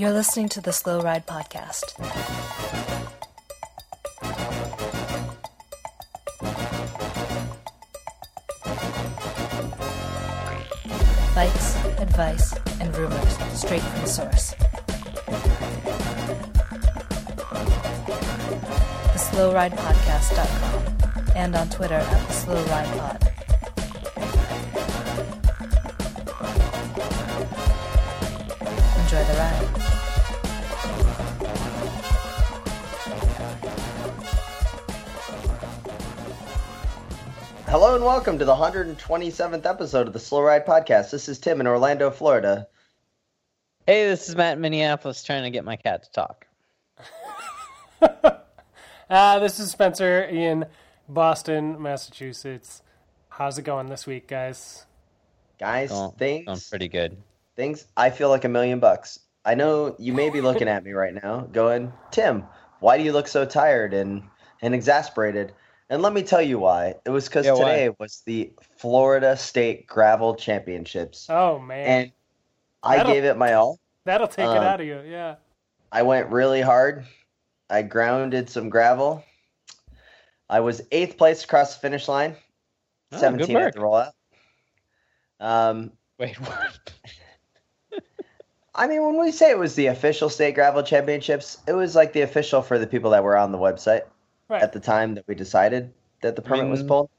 You're listening to the Slow Ride Podcast. Bikes, advice, and rumors straight from the source. TheSlowRidePodcast.com and on Twitter at the Hello and welcome to the 127th episode of the Slow Ride Podcast. This is Tim in Orlando, Florida. Hey, this is Matt in Minneapolis trying to get my cat to talk. Uh, this is Spencer in Boston, Massachusetts. How's it going this week, guys? Guys, Going, things, going pretty good. things, I feel like a million bucks. I know you may be looking at me right now going, Tim, why do you look so tired and, and exasperated? And let me tell you why. It was because Yeah, why? today was the Florida State Gravel Championships. Oh man, And I That'll- gave it my all. that'll take it um, out of you. Yeah. I went really hard. I grounded some gravel. I was eighth place across the finish line. Oh, good 17 at work. the rollout. Um, Wait, what? I mean, when we say it was the official state gravel championships, it was like the official for the people that were on the website Right. at the time that we decided that the permit was mean, pulled.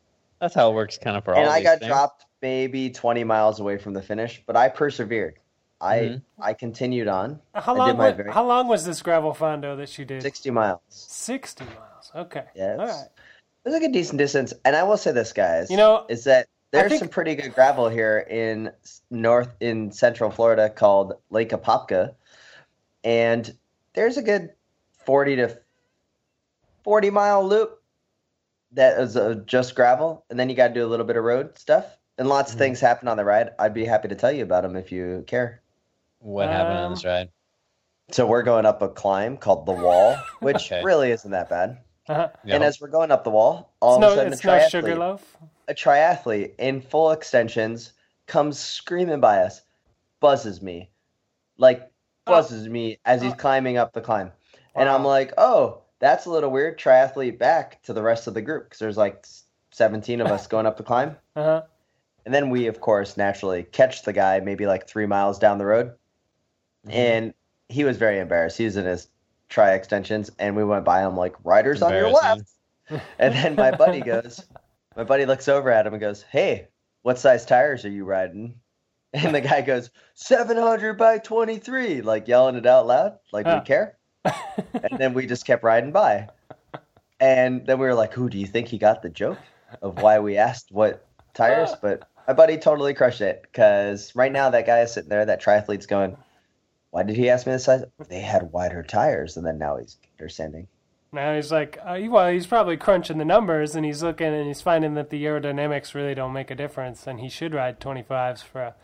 That's how it works kind of for And all And I these got things. dropped maybe 20 miles away from the finish, but I persevered. I Mhm. I continued on how long? did my wa- very- how long was this gravel fondo that you did? 60 miles. Sixty miles. Okay. Yes. All right. It was like a decent distance. And I will say this, guys. You know, is that there's think- some pretty good gravel here in north in central Florida called Lake Apopka, and there's a good forty to forty mile loop that is uh, just gravel, and then you got to do a little bit of road stuff, and lots of Mhm. things happen on the ride. I'd be happy to tell you about them if you care. What happened on this Um, ride? So we're going up a climb called the Wall, which Okay. really isn't that bad. uh-huh. And as we're going up the wall, It's all no, of a sudden it's a no triathlete sugarloaf. a triathlete in full extensions comes screaming by us, buzzes me, like Oh. buzzes me as he's Oh. climbing up the climb, and I'm like, oh, that's a little weird. Triathlete back to the rest of the group because there's like 17 of us going up the climb, Uh huh. and then we of course naturally catch the guy maybe like three miles down the road, Mhm. and he was very embarrassed. He was in his tri extensions, and we went by him like riders on your left. And then my buddy goes, my buddy looks over at him and goes, Hey, what size tires are you riding? And the guy goes, 700 by 23, like yelling it out loud, like we Huh. care. And then we just kept riding by. And then we were like, Who do you think he got the joke of why we asked what tires? But my buddy totally crushed it because right now that guy is sitting there, that triathlete's going, Why did he ask me the size? They had wider tires. And then now he's understanding. Now he's like, uh, well, he's probably crunching the numbers and he's looking and he's finding that the aerodynamics really don't make a difference, and he should ride 25s for a,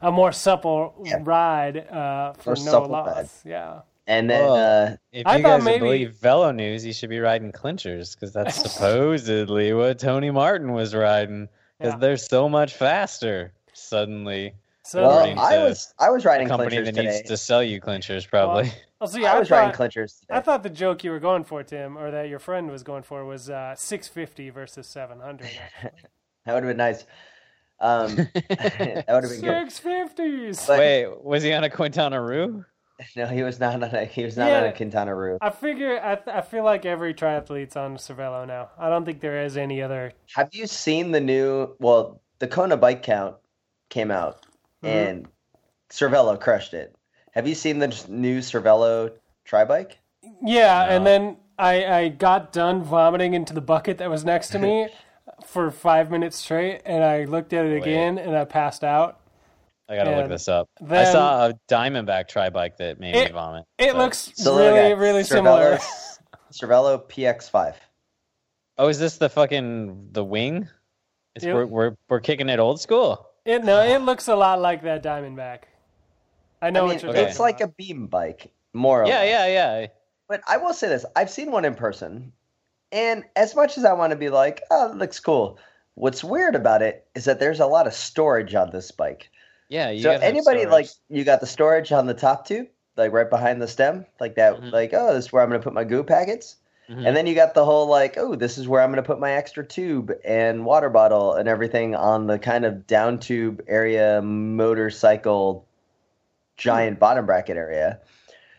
a more supple Yeah. ride uh, for More no loss. ride. Yeah. And then, Well, uh, If you thought guys maybe- believe Velo News, you should be riding clinchers because that's supposedly what Tony Martin was riding because Yeah. they're so much faster. Suddenly, So, well, I was I was riding a riding company clinchers that today. needs to sell you clinchers, probably. I'll see. I I, was riding thought, clinchers today. I thought the joke you were going for, Tim, or that your friend was going for, was uh, 650 versus 700. that would have been nice. Um, that would have been good. 650s. Wait, was he on a Quintana Roo? No, he was not on a he was not on a Quintana Roo. I figure, I, th- I feel like every triathlete's on Cervelo now. I don't think there is any other. Have you seen the new? Well, the Kona bike count came out, Mhm. and Cervelo crushed it. Have you seen the new Cervelo tri bike? Yeah, and then I, I got done vomiting into the bucket that was next to me for five minutes straight, and I looked at it Wait. again, and I passed out. I gotta look this up. I saw a Diamondback tri bike that made It- me vomit. It but- looks So look really, at really similar. Cervelo PX5. Oh, is this the fucking the wing? It's, Yep. we're, we're we're kicking it old school. It no, it looks a lot like that Diamondback. I know I mean, what you're okay. it's like about. a beam bike, more. Or Yeah, less. yeah, yeah. But I will say this: I've seen one in person, and as much as I want to be like, "Oh, it looks cool," what's weird about it is that there's a lot of storage on this bike. Yeah, you so anybody like you got the storage on the top tube, like right behind the stem, like that. Mhm. Like, oh, this is where I'm going to put my goo packets. Mhm. And then you got the whole like, oh, this is where I'm going to put my extra tube and water bottle and everything on the kind of down tube area motorcycle giant bottom bracket area.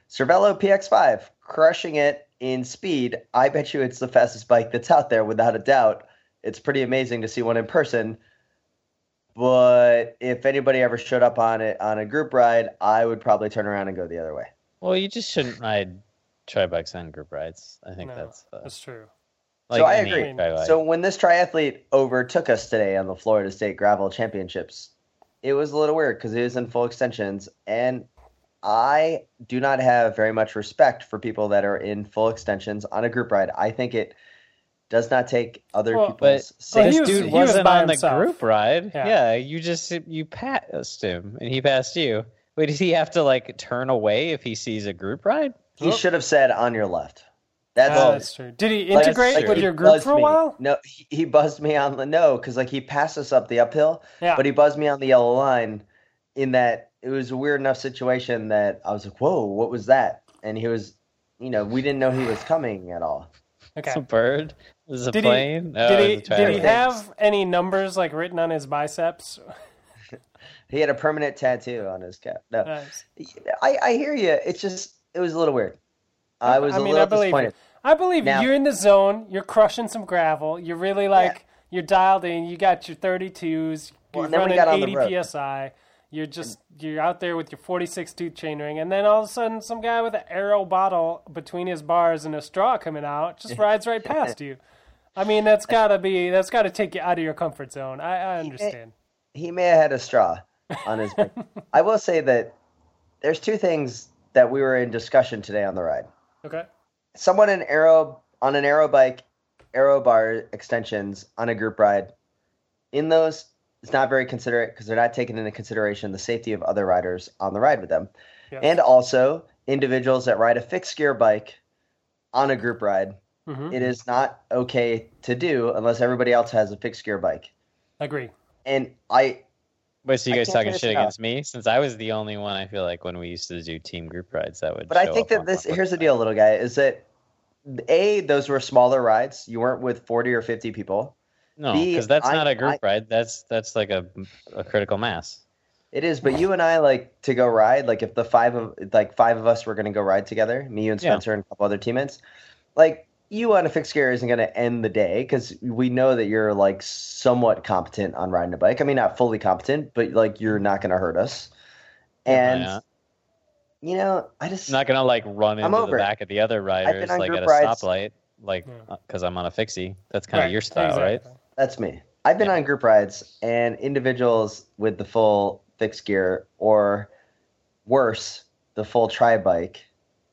Cervelo PX5 crushing it in speed. I bet you it's the fastest bike that's out there without a doubt. It's pretty amazing to see one in person. But if anybody ever showed up on it on a group ride, I would probably turn around and go the other way. well, you just shouldn't ride tri bikes on group rides. I think No, that's uh, That's true. like so I agree. tri-bike. So when this triathlete overtook us today on the Florida State Gravel Championships, it was a little weird because it was in full extensions, and I do not have very much respect for people that are in full extensions on a group ride. I think it does not take other Well, people's But Well, this was- dude he was wasn't by on the group ride. Yeah. Yeah. you just you passed him and he passed you. Wait, does he have to like turn away if he sees a group ride? He should have said on your left. That's Ah, that's true. Did he like- integrate with he your group for a me. while? No, he, he buzzed me on the no because like he passed us up the uphill, Yeah. but he buzzed me on the yellow line. In that it was a weird enough situation that I was like, "Whoa, what was that?" And he was, you know, we didn't know he was coming at all. okay. It's a bird. This is a Did he- Oh, Did he did he have any numbers like written on his biceps? He had a permanent tattoo on his cap. No, Nice. I, I hear you. It's just it was a little weird. I was I a mean, little I believe disappointed. you. I believe Now- you. You're in the zone. You're crushing some gravel. You're really like you're dialed in. You got your 32s. You're and then we running got on 80 road. psi. You're just you're out there with your 46 tooth chainring, and then all of a sudden, some guy with an aero bottle between his bars and a straw coming out just rides right past you. I mean, that's gotta be that's gotta take you out of your comfort zone. I, I understand. he may have had a straw on his bike. I will say that there's two things that we were in discussion today on the ride. Okay. Someone in aero on an aero bike, aero bar extensions on a group ride. In those, it's not very considerate because they're not taking into consideration the safety of other riders on the ride with them, and also individuals that ride a fixed gear bike on a group ride. Mhm. It is not okay to do unless everybody else has a fixed gear bike. Agree. And I Wait, so you I guys talking shit against me? Since I was the only one, I feel like when we used to do team group rides, that would. But I think up that this here's the website. deal, little guy, is that a those were smaller rides. You weren't with forty or fifty people. No, because that's I- not a group I- ride. That's that's like a a critical mass. It is, but you and I like to go ride. Like if the five of like five of us were going to go ride together, me, you, and Yeah. Spencer, and a couple other teammates. Like you on a fixed gear isn't going to end the day because we know that you're like somewhat competent on riding a bike. I mean, not fully competent, but like you're not going to hurt us. And Yeah. you know, I just I'm not gonna like run I'm into over the it. back of the other riders on like group at a rides. stoplight, like Yeah. Uh, because I'm on a fixie. That's kind of Right, your style, right? That's me. I've been Yeah. on group rides and individuals with the full fixed gear or worse, the full tri bike.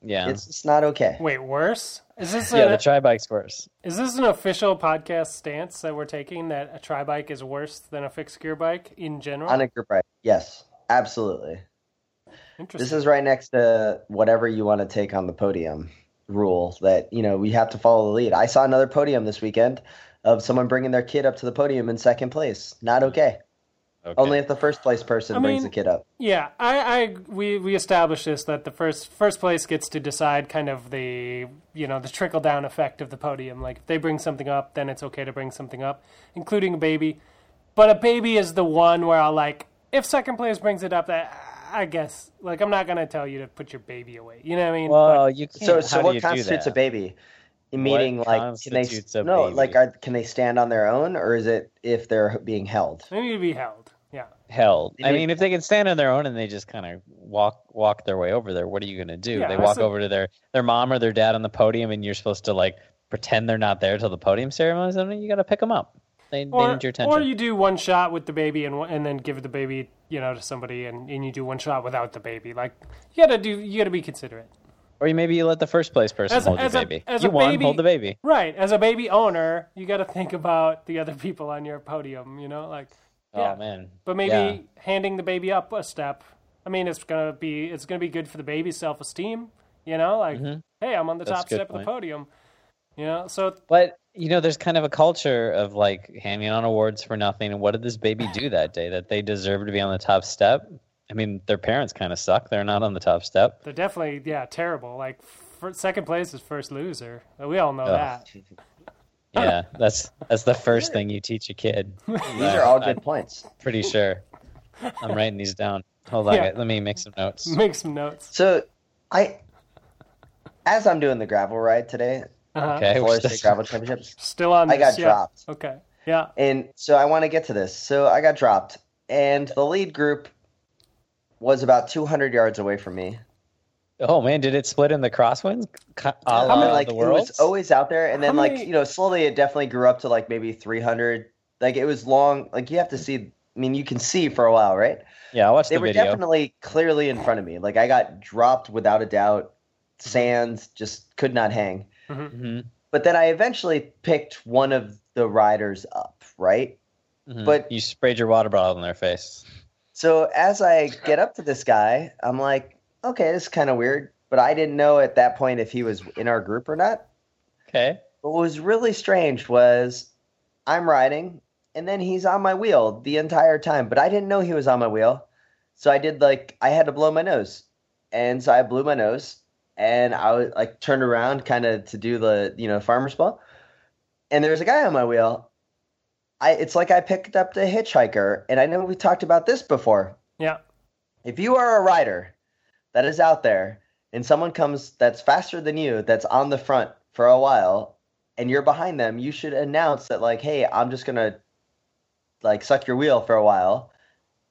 Yeah, It's just not okay. Wait, worse? Is this yeah. a, The tri bike's worse. is this an official podcast stance that we're taking that a tri bike is worse than a fixed gear bike in general? On a gear bike, Yes, absolutely. Interesting. This is right next to whatever you want to take on the podium rule that, you know, we have to follow the lead. I saw another podium this weekend of someone bringing their kid up to the podium in second place. Not okay. Okay. Only if the first place person I brings mean- the kid up. Yeah, I, I we we established this that the first first place gets to decide kind of the you know the trickle down effect of the podium. Like if they bring something up, then it's okay to bring something up, including a baby. But a baby is the one where I'll like if second place brings it up, that I guess like I'm not gonna tell you to put your baby away. You know what I mean? well, you can't. So, so what constitutes a baby? Meaning, like, can they a no, baby? like, are, can they stand on their own, or is it if they're being held? they need to be held. Held. They I mean, if they can stand on their own and they just kind of walk walk their way over there, what are you going to do? Yeah, they walk a- over to their their mom or their dad on the podium, and you're supposed to like pretend they're not there till the podium ceremony. So you got to pick them up. They, they Or, need your attention. or you do one shot with the baby and and then give the baby you know to somebody and, and you do one shot without the baby. Like you gotta do you gotta be considerate. Or you maybe you let the first place person As hold as your a- baby. as you a won, baby- hold the baby. Right. As a baby owner, you got to think about the other people on your podium, you know, like yeah. Oh man. But maybe Yeah. handing the baby up a step. I mean, it's going to be it's going to be good for the baby's self-esteem, you know, like hey, I'm on the Mm-hmm. That's top step of the podium. You know, so But you know, there's kind of a culture of like handing on awards for nothing. And what did this baby do that day that they deserve to be on the top step? I mean, their parents kind of suck. They're not on the top step. They're definitely yeah terrible. Like second place is first loser. We all know Ugh. that. Yeah, that's that's the first thing you teach a kid. These are all I'm good points. pretty sure. I'm writing these down. Hold on, Yeah. let me make some notes. Make some notes. So, I, as I'm doing the gravel ride today, Uh-huh. Okay, we're Florida State Gravel Championships, Still on. I This, got yeah. dropped. Okay. Yeah. and so I want to get to this. So I got dropped, and the lead group was about 200 yards away from me. Oh man, did it split in the crosswinds? Ca- a I la mean, like the it was always out there, and then How like many- you know, slowly it definitely grew up to like maybe 300. Like it was long. Like you have to see. I mean, you can see for a while, right? Yeah, I watched They the were video. definitely clearly in front of me. Like I got dropped without a doubt. Sands just could not hang. hmm But then I eventually picked one of the riders up, right? hmm But- you sprayed your water bottle in their face. So as I get up to this guy, I'm like, okay, this is kind of weird. But I didn't know at that point if he was in our group or not. Okay. But what was really strange was I'm riding and then he's on my wheel the entire time, but I didn't know he was on my wheel. So I did like I had to blow my nose. And so I blew my nose and I was like turned around kind of to do the, you know, farmer's ball. And there's a guy on my wheel. I it's like I picked up the hitchhiker and I know we talked about this before. Yeah. If you are a rider that is out there and someone comes that's faster than you, that's on the front for a while, and you're behind them, you should announce that, like, hey, I'm just gonna like suck your wheel for a while.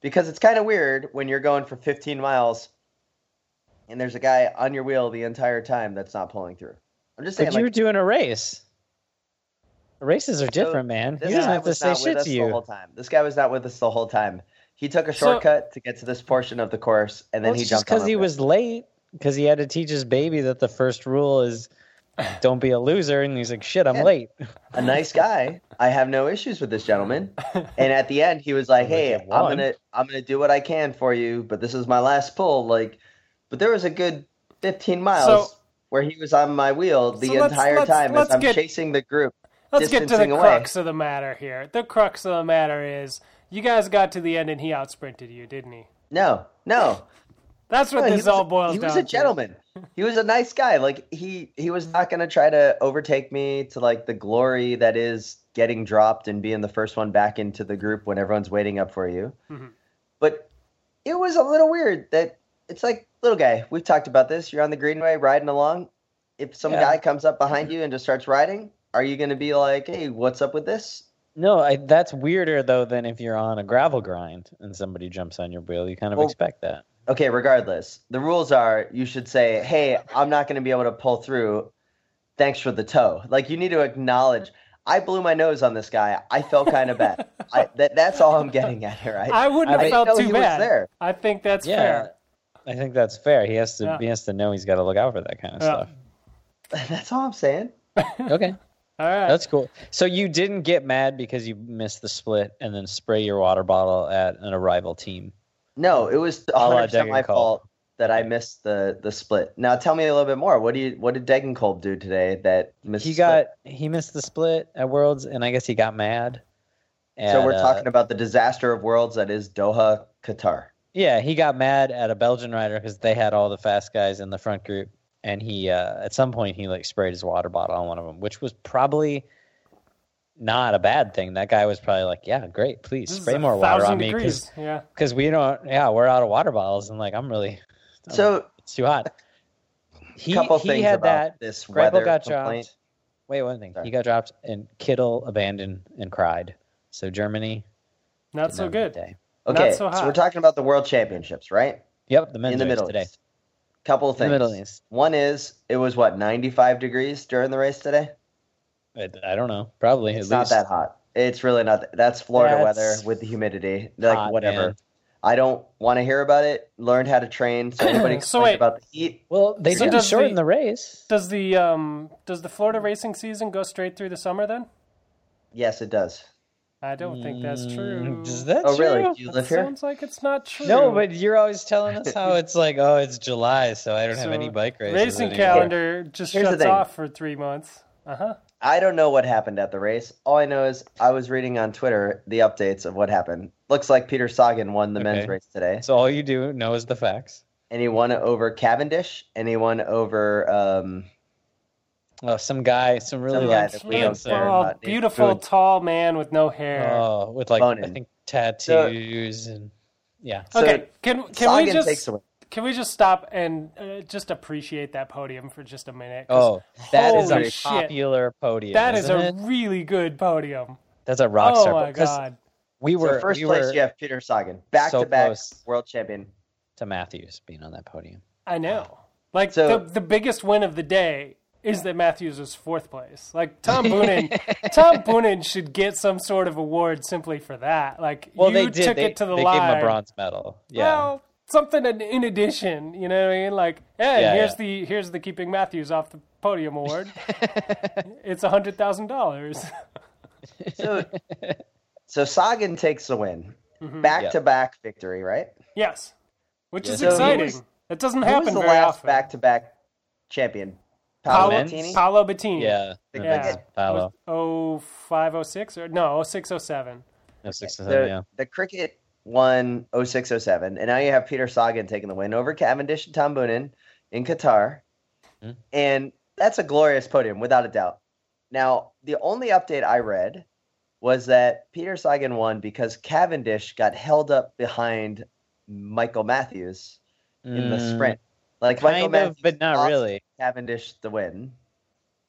Because it's kind of weird when you're going for 15 miles and there's a guy on your wheel the entire time that's not pulling through. I'm just saying, But you were like, doing a race. Races are different, man. this He doesn't have to say shit to the whole you. time. This guy was not with us the whole time. He took a So- shortcut to get to this portion of the course, and then Well, he jumped because he was late, because he had to teach his baby that the first rule is don't be a loser, and he's like, shit, I'm Yeah. late. a nice guy. I have no issues with this gentleman. And at the end, he was like, "Hey, I'm gonna I'm gonna do what I can for you, but this is my last pull." Like, but there was a good 15 miles So- where he was on my wheel the So let's- entire let's- time let's as I'm get- chasing the group. Let's get to the away. crux of the matter here. The crux of the matter is you guys got to the end and he outsprinted you, didn't he? No, no, That's what no, this was, all boils down. To. He down was a to. gentleman. He was a nice guy. Like he he was not gonna try to overtake me to like the glory that is getting dropped and being the first one back into the group when everyone's waiting up for you. Mhm. But it was a little weird that it's like little guy. We've talked about this. You're on the greenway riding along. If some Yeah. guy comes up behind you and just starts riding, are you gonna be like, "Hey, what's up with this?" No, I, that's weirder though than if you're on a gravel grind and somebody jumps on your wheel. You kind of Well- expect that. Okay, regardless, the rules are you should say, "Hey, I'm not going to be able to pull through. Thanks for the tow." Like you need to acknowledge. I blew my nose on this guy. I felt kind of bad. I, that, that's all I'm getting at here. I, I wouldn't I have felt too he bad. there. I think that's Yeah, fair. I think that's fair. He has to. Yeah. He has to know he's got to look out for that kind of Yeah. stuff. that's all I'm saying. Okay, All right. that's cool. So you didn't get mad because you missed the split and then spray your water bottle at an arrival team. No, it was A la 100 percent my Degenkolb. fault that I missed the the split. Now tell me a little bit more. What do you what did Degenkolb do today that missed? He the split? got he missed the split at Worlds, and I guess he got mad. So we're uh, talking about the disaster of worlds that is Doha, Qatar. Yeah, he got mad at a Belgian rider because they had all the fast guys in the front group, and he uh, at some point he like sprayed his water bottle on one of them, which was probably not a bad thing. That guy was probably like, "Yeah, great, please This spray more water thousand on me degrees. Yeah. because we don't. Yeah, we're out of water bottles, and like I'm really So it's too hot." He couple he things had about that. this Greipel weather got complaint. dropped. Wait, one thing. Sorry. He got dropped, and Kittel abandoned and cried. So Germany Not so not have a good. Day. Okay, Not so so, we're talking about the World Championships, right? Yep, the men's in the race Middle today. East. Couple of In the things. Middle East. One is it was what 95 degrees during the race today. I, I don't know. Probably It's at not least. that hot. It's really not. That's Florida That's weather with the humidity. Like hot, whatever. man. I don't want to hear about it. Learned how to train. So anybody So complains wait. about the heat? Well, they So didn't shorten the- the race. Does the um does the Florida racing season go straight through the summer then? Yes, it does. I don't think that's Mm, true. Is that Oh, really? Do you That live here? Sounds like it's not true. No, but you're always telling us how it's like, oh, it's July, so I don't have any bike races. racing anymore. calendar just Here's shuts off for three months. Uh huh. I don't know what happened at the race. All I know is I was reading on Twitter the updates of what happened. Looks like Peter Sagan won the men's race today, So all you do know is the facts. and he won over Cavendish, and he won over um, Oh, some guy, some really Some guy like that we don't handsome- care Oh, about. beautiful Good. tall man with no hair. Oh, with like I think tattoos and yeah. so okay, can can Sagan we just takes the can we just stop and uh, just appreciate that podium for just a minute? Oh, that is a shit. popular podium. that is a it? really good podium. That's a rock oh star. my god! We So were first we place, were you have Peter Sagan, back so to back world champion. to Matthews being on that podium. I know. Like So- the the biggest win of the day is that Matthews was fourth place. Like Tom Boonen, Tom Boonen should get some sort of award simply for that. Like Well, you they did. took they it to the they line. gave him a bronze medal. Yeah. Well, something in, in addition, you know what I mean? Like, hey, Yeah, here's yeah. the here's the keeping Matthews off the podium award. it's a hundred thousand dollars. So, so Sagan takes the win, Mm-hmm. back Yeah. to back victory, right? Yes, which is So exciting. was- That doesn't happen. Who happen was the very last back to back champion? Paolo, Paolo? Bettini? Paolo Bettini. Yeah. Big Yeah. Bettini. Paolo. Oh five oh six or no oh six oh seven. No, six the, yeah. the cricket won 0607 and now you have peter sagan taking the win over cavendish and tom boonen in qatar Hmm. and that's a glorious podium without a doubt now the only update i read was that peter sagan won because cavendish got held up behind michael matthews in the Mm, sprint like michael Kind of, matthews but not really. cavendish the win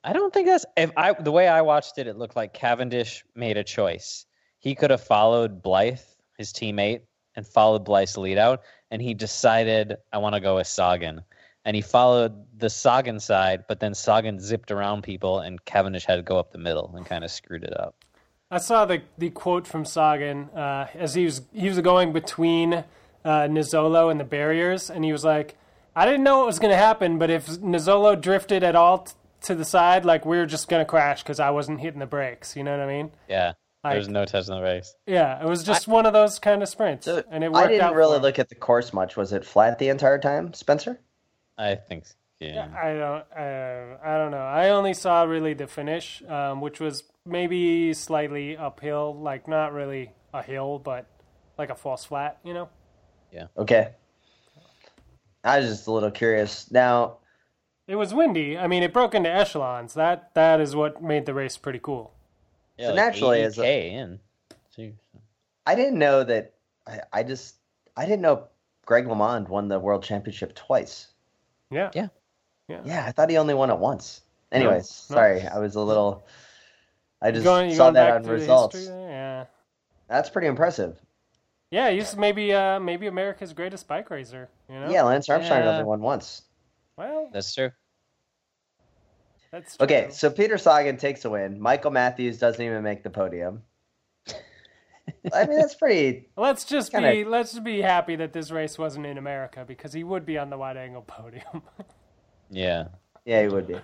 I don't think that's if I the way I watched it, it looked like Cavendish made a choice. He could have followed Blythe, his teammate, and followed Blythe's lead out, and he decided I want to go with Sagan. And he followed the Sagan side, but then Sagan zipped around people and Cavendish had to go up the middle and kind of screwed it up. I saw the the quote from Sagan uh, as he was he was going between uh, Nizzolo and the barriers, and he was like, "I didn't know what was going to happen, but if Nizzolo drifted at all t- to the side, like we were just going to crash because I wasn't hitting the brakes." You know what I mean? Yeah. Like- was no touch in the race. Yeah, it was just one of those kind of sprints, so and it worked out. i didn't out. really look at the course much was it flat the entire time spencer I think yeah. I don't. Uh, I don't know. I only saw really the finish, um, which was maybe slightly uphill, like not really a hill, but like a false flat. You know. Yeah. Okay i was just a little curious now It was windy. I mean, it broke into echelons. That that is what made the race pretty cool. yeah So like naturally, as a- 80K in. Jeez. I didn't know that. I, I just I didn't know Greg LeMond won the world championship twice. Yeah. Yeah. Yeah, I thought he only won it once. Anyways, no. sorry, I was a little. I just going, saw that on the results. history? Yeah. That's pretty impressive. Yeah, he's maybe uh, maybe America's greatest bike racer. You know. Yeah, Lance Armstrong Yeah. only won once. Well, That's true. that's Okay, so Peter Sagan takes a win. Michael Matthews doesn't even make the podium. I mean, that's pretty. Let's just kinda- be let's just be happy that this race wasn't in America because he would be on the wide angle podium. Yeah. Yeah, he would be.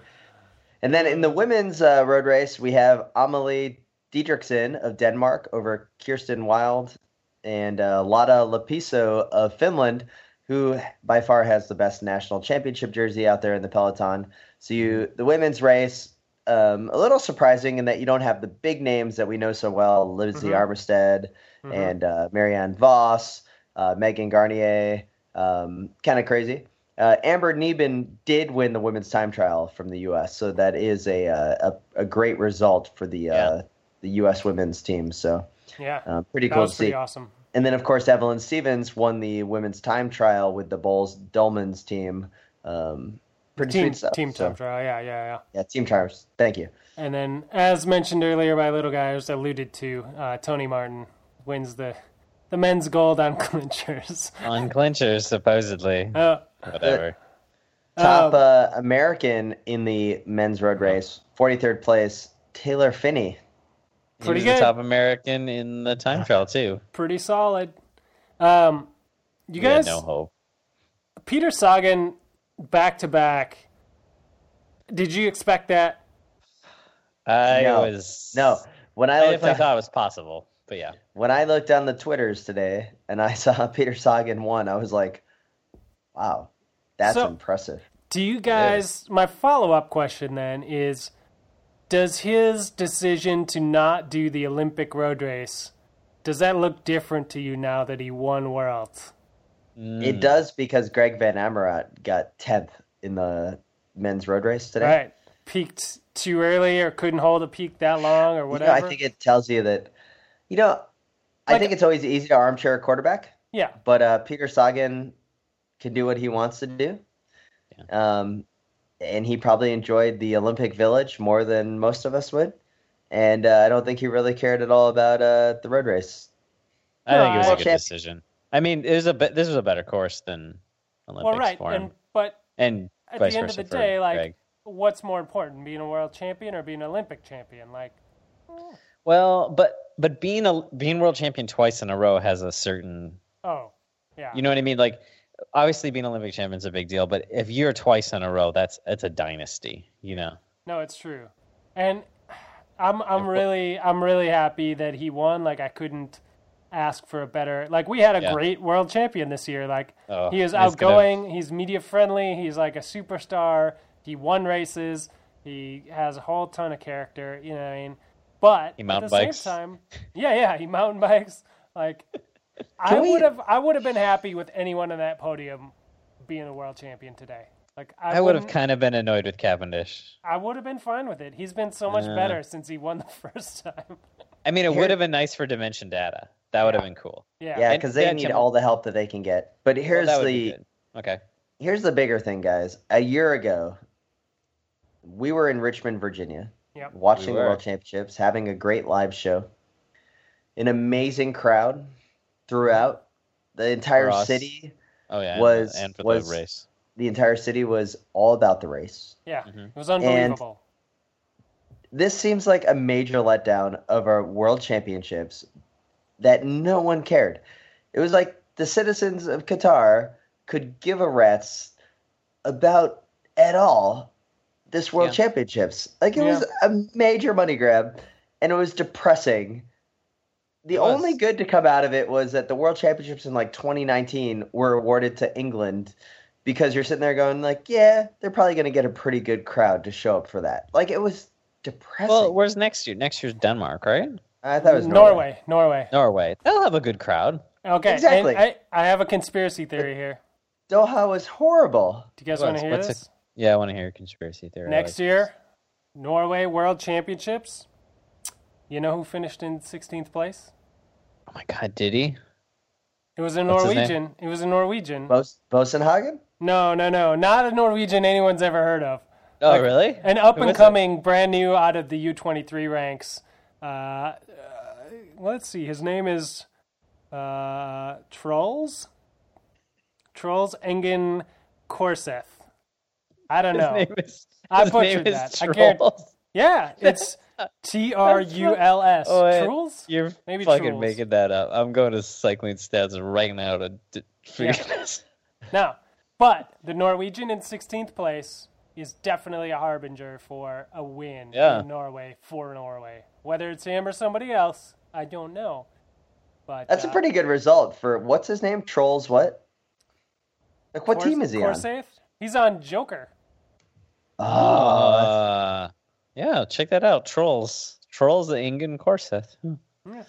And then in the women's uh, road race, we have Amalie Dideriksen of Denmark over Kirsten Wild and uh, Lotta Lepistö of Finland, who by far has the best national championship jersey out there in the peloton. So you, the women's race, um, a little surprising in that you don't have the big names that we know so well, Lizzie Mhm. Armitstead Mhm. and uh, Marianne Vos, uh, Megan Guarnier. Um, kind of crazy. Uh, Amber Neben did win the women's time trial from the U.S., so that is a uh, a, a great result for the uh, Yeah. the U.S. women's team. So yeah, uh, pretty that cool was pretty see. awesome. And then of course Evelyn Stevens won the women's time trial with the Boels Dolmans team. Um, pretty Team sweet stuff. team so, time trial. Yeah, yeah, yeah. yeah, team trials. Thank you. And then, as mentioned earlier by little guy, as alluded to, uh, Tony Martin wins the the men's gold on clinchers. On clinchers, supposedly. Uh, Whatever. Top uh, uh, American in the men's road race, 43rd place, Taylor Phinney. He pretty was good. the top American in the time trial too. pretty solid. Um, you We had guys, no hope. Peter Sagan, back to back. Did you expect that? I No. was No, when I I looked definitely on, thought it was possible, but yeah. when I looked on the Twitters today and I saw Peter Sagan won, I was like, wow, that's So- impressive. Do you guys? My follow up question then is: does his decision to not do the Olympic road race does that look different to you now that he won Worlds? Mm. It does because Greg Van Avermaet got tenth in the men's road race today. Right. Peaked too early or couldn't hold a peak that long or You know, whatever. I think it tells you that, you know, I Like- think it's always easy to armchair a quarterback, yeah. but uh, Peter Sagan can do what he wants to do. Um, and he probably enjoyed the Olympic Village more than most of us would. And uh, I don't think he really cared at all about uh, the road race. I think it was No, a I- good decision. I mean, it was a bit, this was a better course than Olympics Well, right. for him, And but and, at vice the end versa of the day, like, Greg. what's more important, being a world champion or being an Olympic champion? Like, Well, but but being a being world champion twice in a row has a certain oh, yeah. you know what I mean? Like obviously being Olympic champion is a big deal, but if you're twice in a row, that's it's a dynasty, you know. No, it's true. And I'm I'm really I'm really happy that he won. Like I couldn't ask for a better like we had a Yeah. great world champion this year. Like Oh, he is he's gonna- outgoing, he's media friendly, he's like a superstar. He won races, he has a whole ton of character, you know what I mean? But He at mountain the bikes. same time Yeah, yeah, he mountain bikes. Like I we- would have I would have been happy with anyone on that podium being a world champion today. Like I, I would have kind of been annoyed with Cavendish. I would have been fine with it. He's been so much Yeah. better since he won the first time. I mean, it Here- would have been nice for Dimension Data. That would have been cool. Yeah. Yeah, because they need Tim- all the help that they can get. But here's that would be the. Okay. here's the bigger thing, guys. A year ago, we were in Richmond, Virginia, Yep. watching We the. World Championships, having a great live show. An amazing crowd throughout. The entire us. city, Oh yeah. Was- and for was- the race. the entire city was all about the race. Yeah. Mhm. It was unbelievable. And This seems like a major letdown of our World Championships that no one cared. It was like the citizens of Qatar could give a rat's about at all this World Yeah. Championships. Like it Yeah. was a major money grab, and it was depressing. The It was. only good to come out of it was that the World Championships in like 2019 were awarded to England because you're sitting there going like, yeah, they're probably going to get a pretty good crowd to show up for that. Like it was depressing. Well, where's next year? Next year's Denmark, right? I thought it was Norway. Norway. Norway. They'll have a good crowd. Okay. Exactly. And I, I have a conspiracy theory here. Doha was horrible. Do you guys want to hear what's a- this? Yeah, I want to hear a conspiracy theory. Next like year, Norway World Championships. You know who finished in 16th place? Oh my god, did he? It was a What's? Norwegian. It was a Norwegian. Bos- Boasson Hagen? No, no, no. Not a Norwegian anyone's ever heard of. Oh, Like, really? An up and coming, brand new out of the U23 ranks. Uh, uh, let's see. His name is uh, Trolls. Trolls Engen Korsæth. I don't His know. name is. I his name butchered is that. I can't- Yeah, it's T R U L S. Oh. Trolls? You're Maybe fucking Trolls. making that up. I'm going to cycling stats right now to d- figure Yeah. this. Now, but the Norwegian in 16th place is definitely a harbinger for a win Yeah. in Norway for Norway. Whether it's him or somebody else, I don't know. But That's a uh, pretty good result for what's his name? Trolls what? Like what Kors- team is he on? Korsaith? He's on Joker. Oh, Uh, yeah, check that out. Trolls. Trolls the Ingen Korsæth. Hmm. Yeah.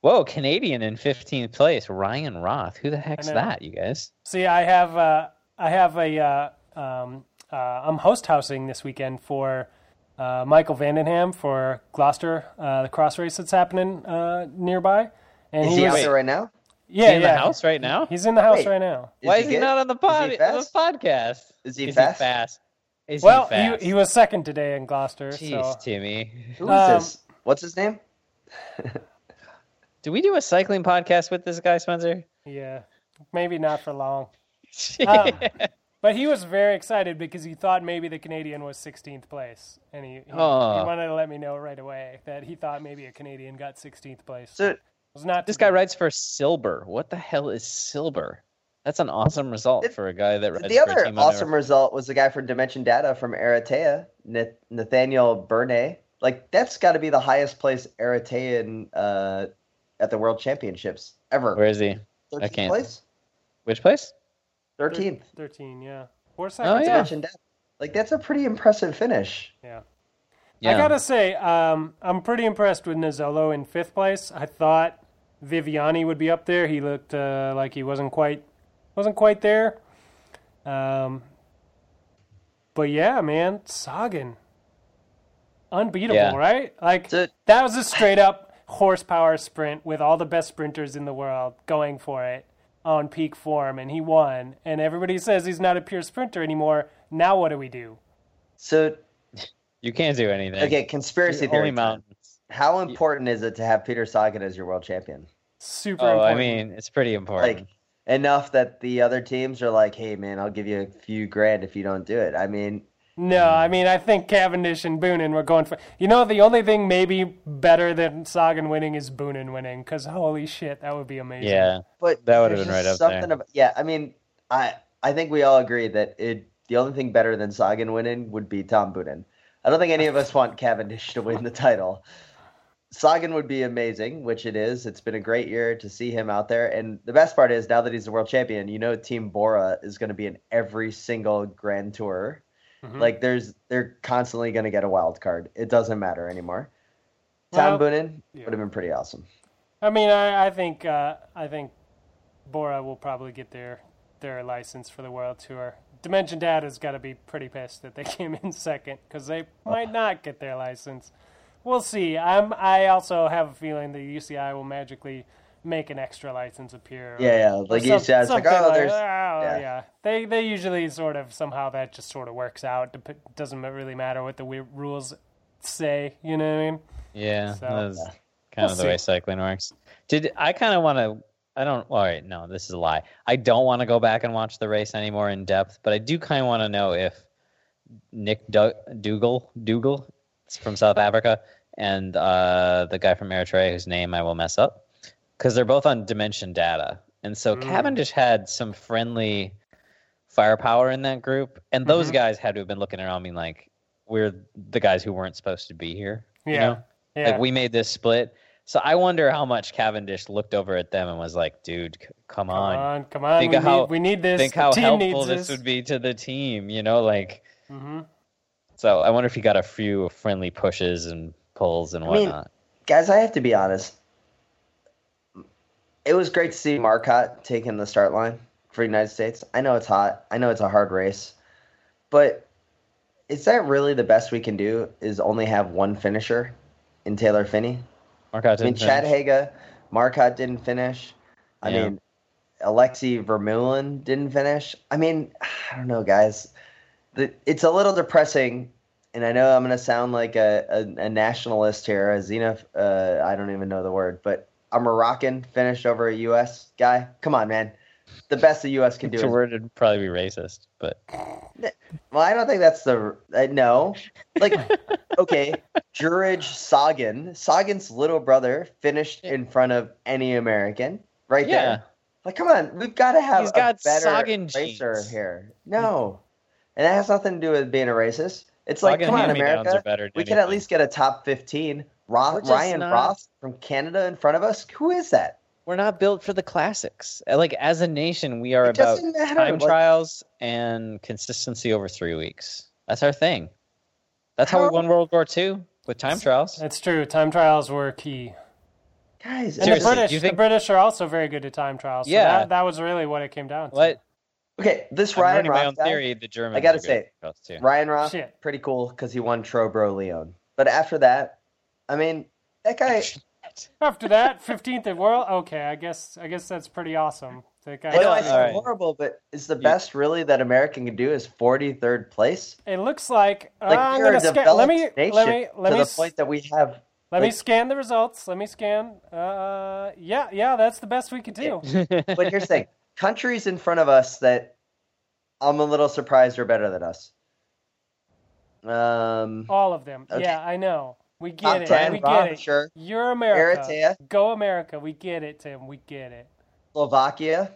Whoa, Canadian in 15th place. Ryan Roth. Who the heck's that, you guys? See, I have uh, I have a uh, um, uh, I'm host housing this weekend for uh, Michael van den Ham for Gloucester, uh, the cross race that's happening uh, nearby. And is he out was, there right now? yeah, in yeah, the house right now? He's in the house Wait. right now. Why is he good? not on the, pod- he the podcast? Is he is fast? he fast? Is Well, he fast? he, he was second today in Gloucester. Jeez, so Timmy. Who is Um, this? What's his name? Do we do a cycling podcast with this guy, Spencer? yeah, maybe not for long. Um, But he was very excited because he thought maybe the Canadian was 16th place, and he he, he Oh. wanted to let me know right away that he thought maybe a Canadian got 16th place. So it was not this guy be. writes for Silber. What the hell is Silber? That's an awesome result It- for a guy that writes the other team awesome never- result was the guy from Dimension Data from Eritrea, Natnael Berhane. Like that's got to be the highest place Eritrean uh, at the World Championships ever. Where is he? Thirteenth place. Which place? Thirteenth. 13, yeah. Four Oh, seconds. yeah. Dimension Data. Like that's a pretty impressive finish. Yeah. Yeah. I gotta say, um, I'm pretty impressed with Nizzolo in fifth place. I thought Viviani would be up there. He looked uh, like he wasn't quite wasn't quite there. Um, but yeah, man, Sagan, unbeatable, Yeah. right? Like So- that was a straight up horsepower sprint with all the best sprinters in the world going for it on peak form, and he won. And everybody says he's not a pure sprinter anymore. Now what do we do? So You can't do anything. okay, conspiracy theory. time. mountains. How important is it to have Peter Sagan as your world champion? Super. Oh, I mean, it's pretty important. Like enough that the other teams are like, "Hey, man, I'll give you a few grand if you don't do it." I mean, No, I mean I think Cavendish and Boonen were going for. You know, the only thing maybe better than Sagan winning is Boonen winning, because holy shit, that would be amazing. yeah. but That would've been right just up there. something About, yeah, I mean, I I think we all agree that it the only thing better than Sagan winning would be Tom Boonen. I don't think any of us want Cavendish to win the title. Sagan would be amazing, which it is. It's been a great year to see him out there. And the best part is now that he's the world champion, you know Team Bora is going to be in every single Grand Tour. Mhm. Like there's they're constantly going to get a wild card. It doesn't matter anymore. Tom Well, Boonen yeah. would have been pretty awesome. I mean, I, I think uh, I think Bora will probably get their their license for the world tour. Dimension Data's got to be pretty pissed that they came in second because they might not get their license. We'll see. I'm. I also have a feeling the UCI will magically make an extra license appear. Yeah, yeah. Like some- you said, it's like, oh, there's oh, yeah. yeah. They they usually sort of somehow that just sort of works out. Dep- doesn't really matter what the wi- rules say. You know what I mean? Yeah, So- that's Yeah. kind We'll of the way cycling works. Did I kind of want to? I don't. Oh, All right, no, this is a lie. I don't want to go back and watch the race anymore in depth, but I do kind of want to know if Nick du- Dougall, Dougall, it's from South Africa, and uh, the guy from Eritrea, whose name I will mess up, because they're both on Dimension Data, and so Mm. Cavendish had some friendly firepower in that group, and those Mhm. guys had to have been looking around, being like, "We're the guys who weren't supposed to be here." You Yeah. know? Yeah. Like we made this split. So I wonder how much Cavendish looked over at them and was like, "Dude, c- come, come on. on, come on. Think we, how- need, we need this. Think the how team helpful needs this would be to the team." You know, like hmm so. I wonder if he got a few friendly pushes and pulls and I mean, whatnot. guys, I have to be honest. It was great to see Marcotte taking the start line for United States. I know it's hot. I know it's a hard race, but is that really the best we can do? Is only have one finisher in Taylor Phinney? Marcotte I mean, Chad finish. Haga, Marcotte didn't finish. I Yeah. mean, Alexey Vermeulen didn't finish. I mean, I don't know, guys. The, it's a little depressing, and I know I'm going to sound like a, a, a nationalist here, a xenoph. Uh, I don't even know the word, but a Moroccan finished over a U.S. guy. Come on, man. The best the U.S. can do It's a is word would probably be racist, but well, I don't think that's the uh, no. Like, okay, Juraj Sagan, Sagan's little brother, finished in front of any American, right yeah, there. Like, come on, we've got to have He's a got better Sagan racer genes. here. No, and that has nothing to do with being a racist. It's like, Sagan come on, America, are better we can at least get a top fifteen. Ro- Ryan not- Roth from Canada in front of us. Who is that? we're not built for the classics. Uh, like as a nation, we are It about time Like, trials and consistency over three weeks. That's our thing. That's how, How- we won World War II with time trials. That's true. Time trials were key. guys, And Seriously, the British, think- the British are also very good at time trials. So Yeah. that, that was really what it came down to. What? Okay, this I'm Ryan learning my Roth own guy, theory. The Germans. I gotta say, at trials, too. Ryan Roth, Shit. pretty cool because he won Trobro Leon. But after that, I mean, that guy. After that, 15th at world. Okay, I guess I guess that's pretty awesome. That guy- I know Well, it's all right. horrible, but is the best really that American can do is 43rd place? It looks like, uh, Like I'm we're a gonna scan. Let me nation let me let to me the s- point that we have. let me scan the results. Let me scan. Uh, yeah, yeah, that's the best we could do. But here's the thing: countries in front of us that I'm a little surprised are better than us. Um, All of them. Okay. Yeah, I know. We top get it. ten, we Roth, get it. sure. You're America. Eritrea. Go America. We get it, Tim. We get it. Slovakia.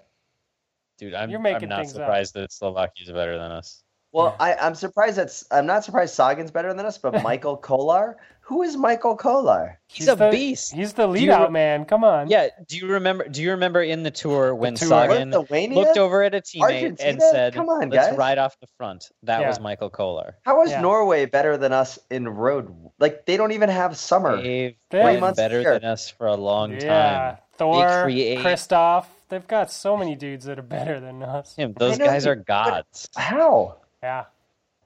Dude, I'm, You're making I'm not things up. surprised that Slovakia's better than us. Well, I, I'm surprised that's. I'm not surprised Sagan's better than us, but Michael Kolar. Who is Michael Kolar? He's, a the, beast. He's the lead out re- man. Come on. Yeah. Do you remember? Do you remember in the tour when tour. Sagan Lithuania? looked over at a teammate and said, Come on, "Let's guys." ride off the front." That Yeah. was Michael Kolar. How is Yeah. Norway better than us in road? Like they don't even have summer. They've They been months better here. than us for a long Yeah. time. Thor, create- Kristoff. They've got so many dudes that are better than us. Him, those know, guys are gods. How? Yeah.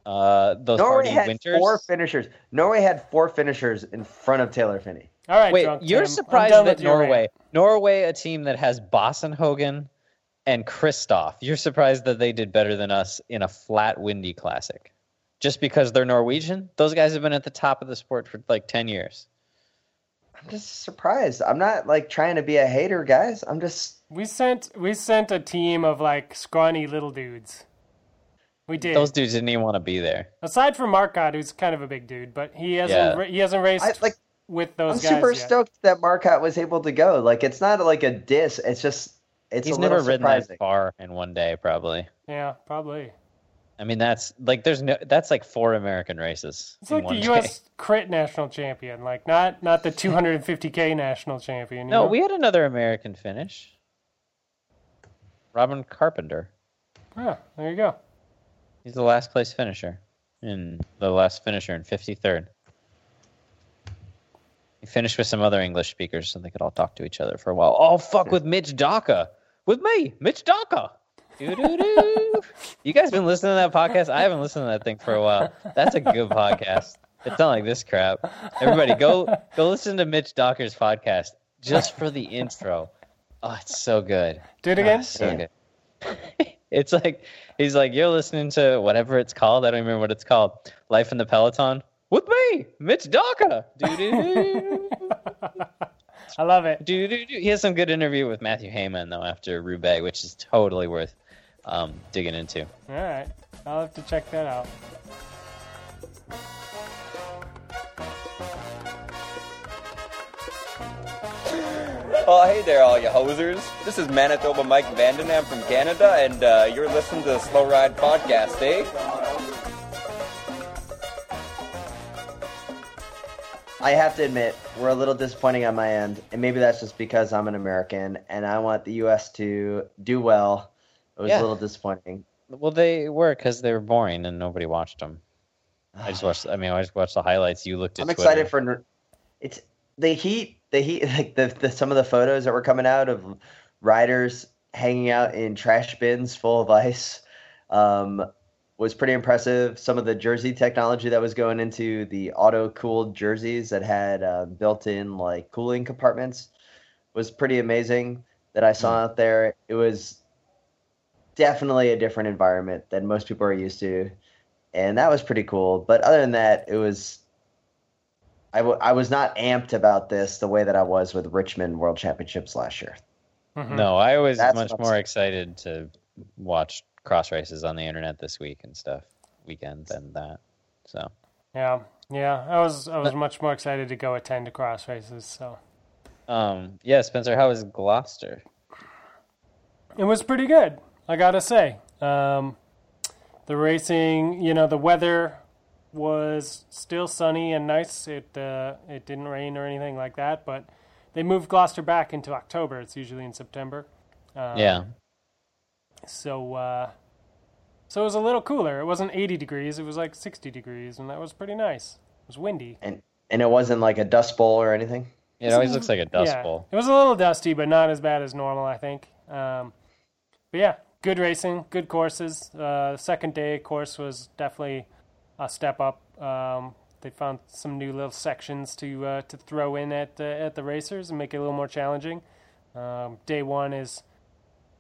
Uh, those Norway Hardy had Winters. four finishers. Norway had four finishers in front of Taylor Phinney. All right, Wait, Drunk you're Tim. Surprised that with rant. Norway, Norway, a team that has Boasson Hagen and Kristoff, you're surprised that they did better than us in a flat, windy classic, just because they're Norwegian. Those guys have been at the top of the sport for like ten years. I'm just surprised. I'm not like trying to be a hater, guys. I'm just We sent we sent a team of like scrawny little dudes. We did. Those dudes didn't even want to be there. Aside from Marcotte, who's kind of a big dude, but he hasn't Yeah. he hasn't raced I, like. with those. I'm guys super yet. stoked that Marcotte was able to go. Like it's not like a diss. It's just it's He's a never little ridden surprising. that far in one day, probably. Yeah, probably. I mean, that's like there's no that's like four American races. It's in like the one day. U.S. crit national champion, like not not the 250k national champion. No, know? we had another American finish. Robin Carpenter. Ah, there you go. He's the last place finisher in the last finisher in 53rd. He finished with some other English speakers so they could all talk to each other for a while. Oh, fuck with Mitch Docker. With me, Mitch Docker. You guys been listening to that podcast? I haven't listened to that thing for a while. That's a good podcast. It's not like this crap. Everybody, go go listen to Mitch Docker's podcast just for the intro. Oh, it's so good. Do it again. Ah, so good. it's like he's like you're listening to whatever it's called. I don't remember what it's called. Life in the Peloton with me, Mitch Docker. Do-do-do. I love it. Do-do-do. He has some good interview with Mathew Hayman though after Roubaix, which is totally worth um, digging into. All right, I'll have to check that out. Oh, hey there, all you hosers. This is Manitoba Mike van den Ham from Canada, and uh, you're listening to the Slow Ride Podcast, eh? I have to admit, we're a little disappointing on my end, and maybe that's just because I'm an American and I want the U.S. to do well. It was Yeah. a little disappointing. Well, they were because they were boring and nobody watched them. I just watched. I mean, I just watched the highlights. You looked at. I'm Twitter. excited for it's the heat. The heat, like the, the some of the photos that were coming out of riders hanging out in trash bins full of ice um, was pretty impressive. Some of the jersey technology that was going into the auto cooled jerseys that had uh, built in like cooling compartments was pretty amazing that I saw out there. It was definitely a different environment than most people are used to, and that was pretty cool. But other than that, it was I, w- I was not amped about this the way that I was with Richmond World Championships last year. Mhm. No, I was That's much more saying. excited to watch cross races on the internet this week and stuff weekend than that. So Yeah, yeah. I was I was much more excited to go attend to cross races. So um yeah, Spencer, how was Gloucester? it was pretty good. I gotta say, um, the racing. You know, the weather was still sunny and nice. It uh, it didn't rain or anything like that. But they moved Gloucester back into October. It's usually in September. Um, yeah. So, uh, so it was a little cooler. It wasn't 80 degrees. It was like 60 degrees, and that was pretty nice. It was windy. And and it wasn't like a dust bowl or anything. It always looks like a dust yeah. bowl. It was a little dusty, but not as bad as normal, I think. Um, but yeah, good racing, good courses. Uh, second day course was definitely a step up. Um, they found some new little sections to uh, to throw in at uh, at the racers and make it a little more challenging. Um, day one is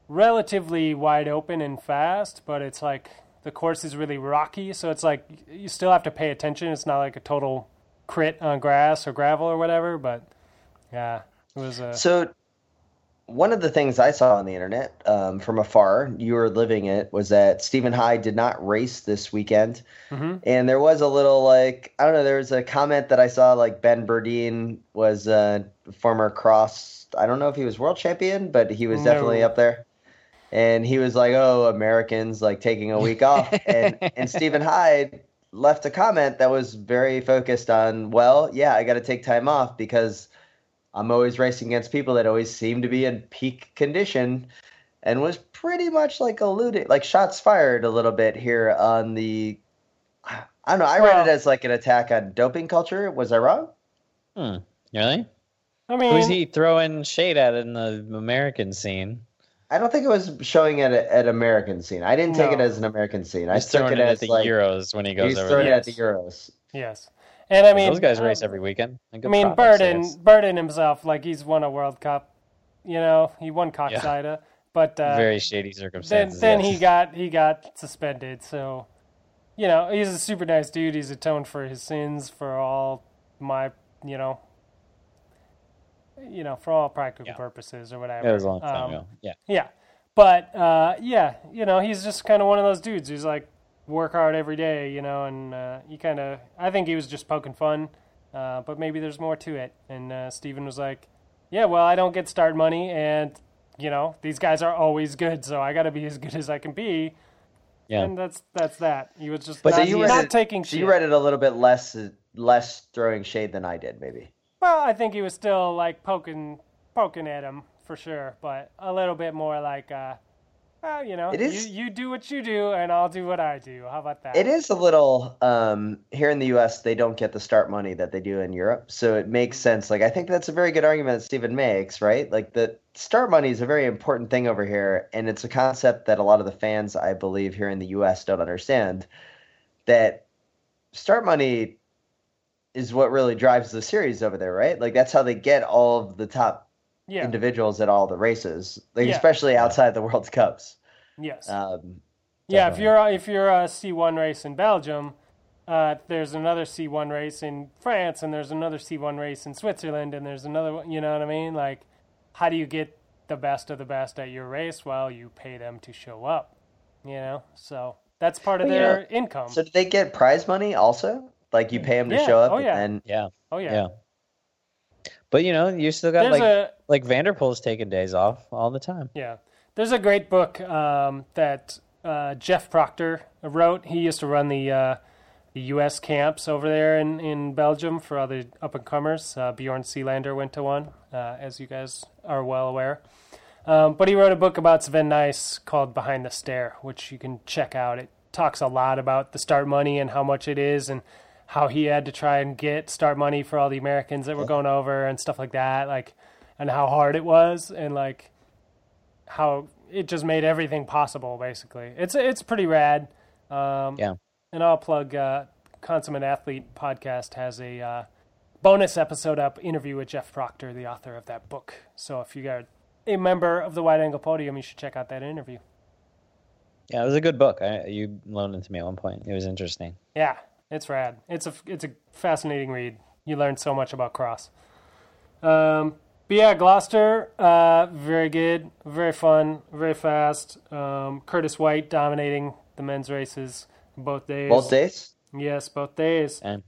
relatively wide open and fast, but it's like the course is really rocky, so it's like you still have to pay attention. It's not like a total crit on grass or gravel or whatever, but yeah, it was a So one of the things I saw on the internet um, from afar, you were living it, was that Stephen Hyde did not race this weekend. Mhm. And there was a little like I don't know, there was a comment that I saw like Ben Berden was a former cross I don't know if he was world champion, but he was No. definitely up there. and he was like, "Oh, Americans like taking a week off," and and Stephen Hyde left a comment that was very focused on, well, yeah, I got to take time off because I'm always racing against people that always seem to be in peak condition, and was pretty much like alluding, like shots fired a little bit here on the. I don't know. I read it as like an attack on doping culture. Was I wrong? Hmm. Really? I mean, Who's he throwing shade at in the American scene? I don't think it was showing at a, at American scene. I didn't take it as an American scene. I He's took throwing it it as at the like Euros when he goes he's over throwing there. it at the Euros. yes, and I mean Those guys uh, race every weekend. I mean, Berden. Berden himself, like he's won a World Cup. You know, he won Koksijde, but uh, Very shady then circumstances. then yes. he got he got suspended. So, you know, he's a super nice dude. He's atoned for his sins for all my, you know, you know, for all practical Yeah. purposes or whatever. It was a long time Um, ago. Yeah. Yeah, but uh, yeah, you know, he's just kind of one of those dudes who's like work hard every day, you know, and uh, he kind of. I think he was just poking fun, uh, but maybe there's more to it. And uh, Steven was like, "Yeah, well, I don't get start money, and you know, these guys are always good, so I got to be as good as I can be." Yeah. And that's that's that. He was just But not, so you read not it, taking so you read it a little bit less less throwing shade than I did, maybe. Well, I think he was still like poking poking at him for sure, but a little bit more like, uh, well, you know, It is- you, you do what you do, and I'll do what I do. How about that? It is a little um, here in the U.S. They don't get the start money that they do in Europe, so it makes sense. Like I think that's a very good argument that Stephen makes, right? Like the start money is a very important thing over here, and it's a concept that a lot of the fans, I believe, here in the U.S. don't understand. That start money is what really drives the series over there, right? Like that's how they get all of the top Yeah. individuals at all the races, like Yeah. especially outside the World Cups. Yes. Um, yeah. If you're if you're a C1 race in Belgium, uh, there's another C1 race in France, and there's another C1 race in Switzerland, and there's another. one- You know what I mean? Like, how do you get the best of the best at your race? Well, you pay them to show up. You know, so that's part of But, you their know, income. so do they get prize money also? Like you pay them to Yeah. show up, Oh, yeah. and Yeah. oh yeah. Yeah. But you know, you still got There's like a like Van der Poel's taking days off all the time. Yeah, there's a great book um, that uh, Geoff Proctor wrote. He used to run the uh, the U.S. camps over there in, in Belgium for other up and comers. Uh, Bjorn Selander went to one, uh, as you guys are well aware. Um, but he wrote a book about Sven Nys called Behind the Stare, which you can check out. It talks a lot about the start money and how much it is, and how he had to try and get start money for all the Americans that were going over and stuff like that. Like, and how hard it was, and like how it just made everything possible. Basically, it's it's pretty rad. Um, Yeah. and I'll plug uh, Consummate Athlete podcast has a uh, bonus episode up interview with Geoff Proctor, the author of that book. So if you are a member of the Wide Angle Podium, you should check out that interview. Yeah, it was a good book. I, you loaned it to me at one point. It was interesting. Yeah, it's rad. It's a it's a fascinating read. You learn so much about cross. Um, but yeah, Gloucester, uh, very good, very fun, very fast. Um, Curtis White dominating the men's races both days. both days. Yes, both days. And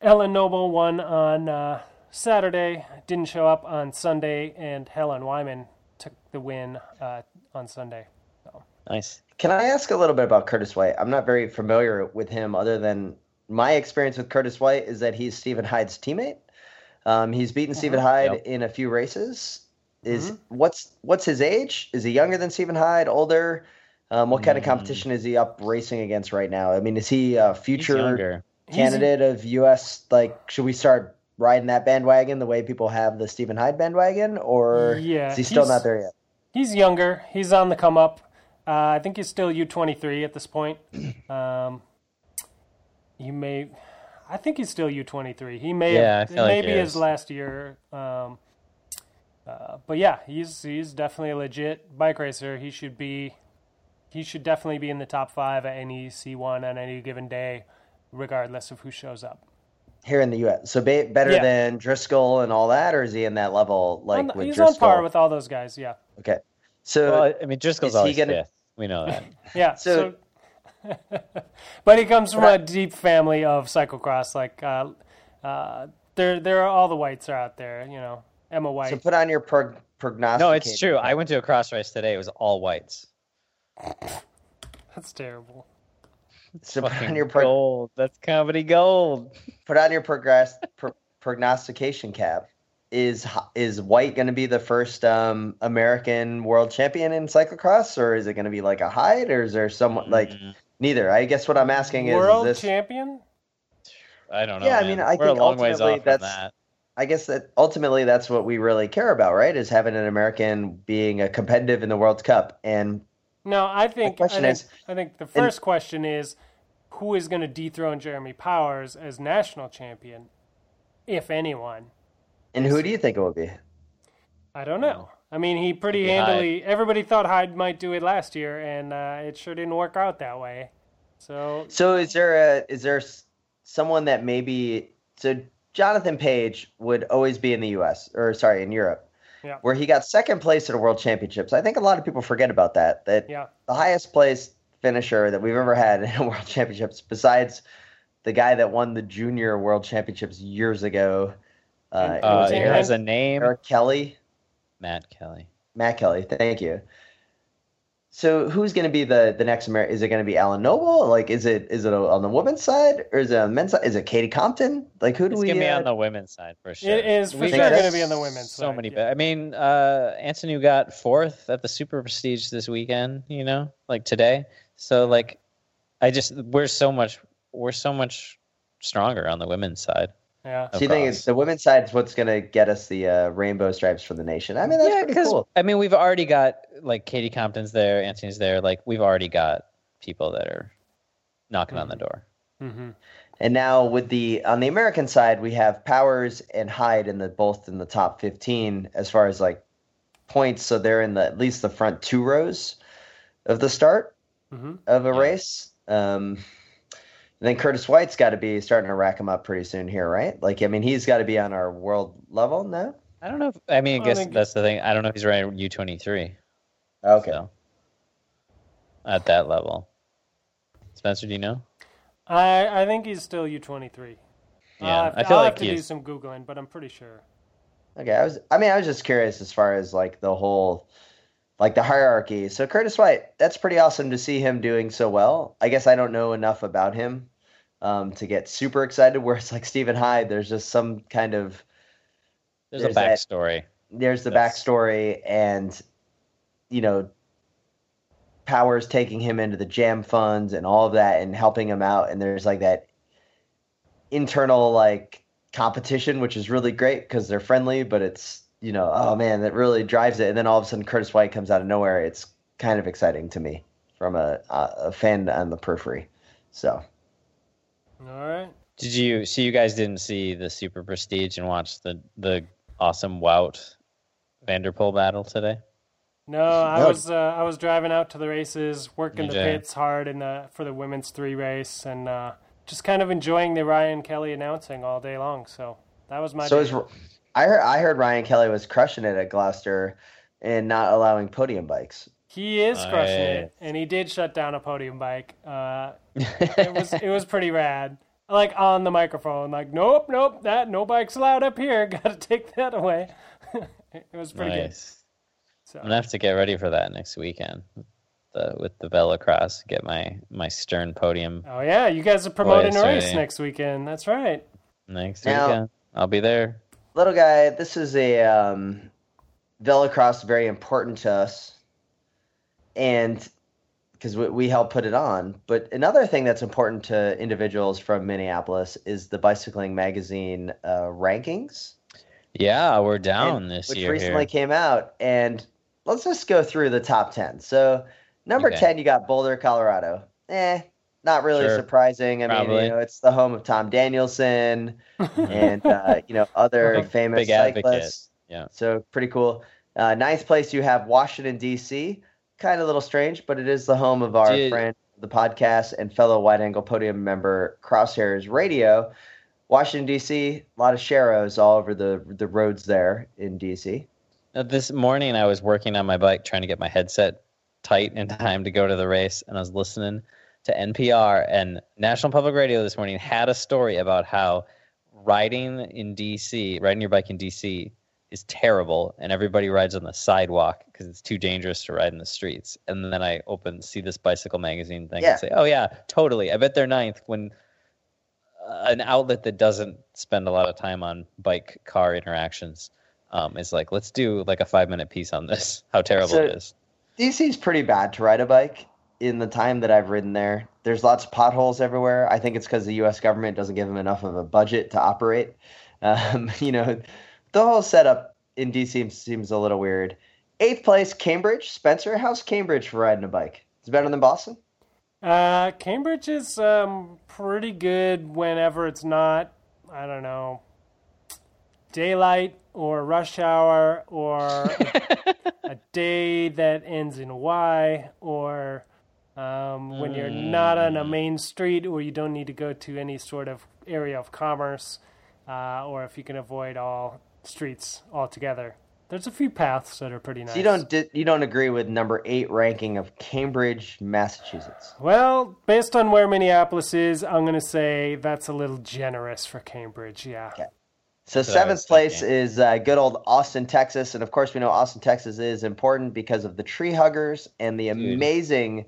Ellen Noble won on uh, Saturday, didn't show up on Sunday, and Helen Wyman took the win uh, on Sunday. nice. Can I ask a little bit about Curtis White? I'm not very familiar with him, other than my experience with Curtis White is that he's Stephen Hyde's teammate. Um, he's beaten Stephen Hyde Yep. in a few races. Is what's what's his age? Is he younger than Stephen Hyde? Older? Um, what kind of competition is he up racing against right now? I mean, is he a future younger. candidate of U.S. Like, should we start riding that bandwagon the way people have the Stephen Hyde bandwagon, or Yeah, is he still not there yet? He's younger. He's on the come up. Uh, I think he's still U23 at this point. Um, you may, I think he's still U23. He may Yeah, have, I like maybe he his last year. Um, uh, but yeah, he's he's definitely a legit bike racer. He should be, he should definitely be in the top five at any C1 on any given day, regardless of who shows up. here in the U.S. So be, better Yeah. than Driscoll and all that, or is he in that level like On- with he's Driscoll? on par with all those guys. Yeah, okay, so Well, I mean, Driscoll's is he always gonna- fifth. We know that. yeah. So- So, but he comes from a deep family of cyclocross. Like, uh, uh, there, there are all the whites are out there. You know, Emma White. so put on your pro- prognosticating. No, it's true. I went to a cross race today. It was all whites. That's terrible. So put on your pro- gold. That's comedy gold. put on your progress pro- prognostication cap. Is is White going to be the first um, American world champion in cyclocross, or is it going to be like a Hyde, or is there someone like Mm, neither? I guess what I'm asking is, is World this. champion? I don't know. Yeah, I mean, I We're think a long ways ultimately off that's- that. I guess that ultimately that's what we really care about, right? Is having an American being a competitive in the World Cup, and No, I think. I question think, is- I think the first question is, who is going to dethrone Jeremy Powers as national champion, if anyone? And who do you think it will be? I don't know. I mean, he pretty Maybe Hyde. handily. Everybody thought Hyde might do it last year, and uh, it sure didn't work out that way. So So is there a is there someone that maybe so Jonathan Page would always be in the U.S. or sorry in Europe, Yeah. where he got second place at a World Championships. I think a lot of people forget about that. That yeah, the highest place finisher that we've ever had in a World Championships, besides the guy that won the Junior World Championships years ago, uh, it Uh, was it has a name. Eric Kelly. Matt Kelly. Matt Kelly, thank you. So who's going to be the the next American? Is it going to be Ellen Noble? Like, is it is it on the women's side or is it on the men's side? Is it Katie Compton? Like, who do It's we? gonna be uh, on the women's side for sure. it is for We sure going to be on the women's so side. many. yeah. ba- I mean, uh, Antonneau got fourth at the Super Prestige this weekend. You know, like today. So like, I just we're so much we're so much stronger on the women's side. Yeah, So you think it's the women's side is what's going to get us the uh, rainbow stripes for the nation? I mean, that's yeah, pretty because cool. I mean, we've already got like Katie Compton's there, Antonneau's there. Like we've already got people that are knocking on the door. hmm And now with the on the American side, we have Powers and Hyde in the both in the top fifteen as far as like points. So they're in the at least the front two rows of the start hmm of a Yeah. race. Um, and then Curtis White's got to be starting to rack him up pretty soon here, right? Like, I mean, he's got to be on our world level now. I don't know. If, I mean, I I guess think- that's the thing. I don't know if he's running U twenty three. Okay. So, at that level, Spencer, do you know? I I think he's still U twenty three. Yeah, I'll have, I feel I'll like have to do some googling, but I'm pretty sure. Okay, I was. I mean, I was just curious as far as like the whole, like the hierarchy. So Curtis White, that's pretty awesome to see him doing so well. I guess I don't know enough about him um, to get super excited. Whereas like Stephen Hyde, there's just some kind of There's, There's a that- backstory. there's the That's- backstory and you know powers taking him into the jam funds and all of that and helping him out and there's like that internal like competition which is really great because they're friendly but it's you know oh man that really drives it and then all of a sudden curtis white comes out of nowhere it's kind of exciting to me from a, a a fan on the periphery so All right. Did you see? You guys didn't see the Super Prestige and watch the the awesome Wout Van der Poel battle today. No, I No. was uh, I was driving out to the races, working the DJ. pits hard in the for the women's three race, and uh, just kind of enjoying the Ryan Kelly announcing all day long. So that was my. so day. is I heard I heard Ryan Kelly was crushing it at Gloucester and not allowing podium bikes. he is crushing it, and he did shut down a podium bike. Uh, it was it was pretty rad. Like on the microphone, like nope, nope, that no bikes allowed up here. Got to take that away. it was pretty good. nice. So I'm gonna have to get ready for that next weekend. The with the Velocross, get my my Stern podium oh yeah, you guys are promoting Boy, a race next weekend. That's right. next Now- weekend. I'll be there. Little guy, this is a um, Velocross very important to us, and because we, we help put it on. But another thing that's important to individuals from Minneapolis is the Bicycling Magazine uh, rankings, Yeah, we're down and- this which year. recently here. came out. And let's just go through the top ten. So number Okay. ten, you got Boulder, Colorado. Eh. Not really Sure. surprising. I mean, you know, it's the home of Tom Danielson and uh, you know other famous big advocate. cyclists. Yeah. So pretty cool. Uh, ninth place, you have Washington D.C. Kind of a little strange, but it is the home of our Did- friend, the podcast and fellow Wide Angle Podium member Crosshairs Radio. Washington D.C. A lot of sharrows all over the the roads there in D.C. Uh, This morning, I was working on my bike trying to get my headset tight in time to go to the race, and I was listening to NPR and National Public Radio this morning had a story about how riding in DC, riding your bike in DC, is terrible, and everybody rides on the sidewalk because it's too dangerous to ride in the streets. And then I open see this bicycle magazine thing Yeah. and say, "Oh yeah, totally." I bet they're ninth when uh, an outlet that doesn't spend a lot of time on bike car interactions um, is like, "Let's do like a five minute piece on this. How terrible So- it is." DC's pretty bad to ride a bike. In the time that I've ridden there, there's lots of potholes everywhere. I think it's because the U.S. government doesn't give them enough of a budget to operate. Um, you know, the whole setup in DC seems a little weird. Eighth place, Cambridge. Spencer, how's Cambridge for riding a bike? Is it better than Boston? Uh, Cambridge is um, pretty good whenever it's not, I don't know, daylight or rush hour or a, a day that ends in Y or um, when you're not on a main street or you don't need to go to any sort of area of commerce uh, or if you can avoid all streets altogether. There's a few paths that are pretty nice. So you don't di- you don't agree with number eight ranking of Cambridge, Massachusetts? Well, based on where Minneapolis is, I'm going to say that's a little generous for Cambridge. Yeah. Okay. So what seventh place is uh, good old Austin, Texas, and of course we know Austin, Texas is important because of the tree huggers and the Dude. amazing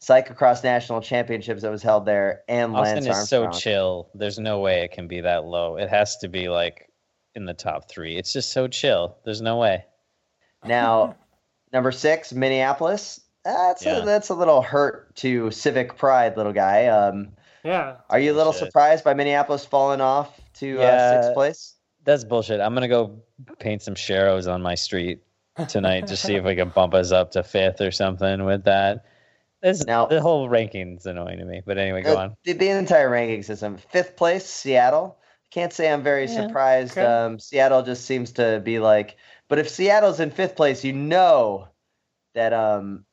cyclocross national championships that was held there. And Austin Lance is so chill. There's no way it can be that low. It has to be like in the top three. It's just so chill. There's no way. Now, number six, Minneapolis. That's Yeah. a, that's a little hurt to civic pride, little guy. Um, Yeah. are you a little Bullshit. surprised by Minneapolis falling off to uh, sixth place? That's bullshit. I'm gonna go paint some sharrows on my street tonight. just see if we can bump us up to fifth or something with that. This, Now- the whole ranking's annoying to me. But anyway, go Uh, on. The, the entire ranking system. Fifth place, Seattle. Can't say I'm very Yeah, surprised. okay. Um, Seattle just seems to be like, but if Seattle's in fifth place, you know that um,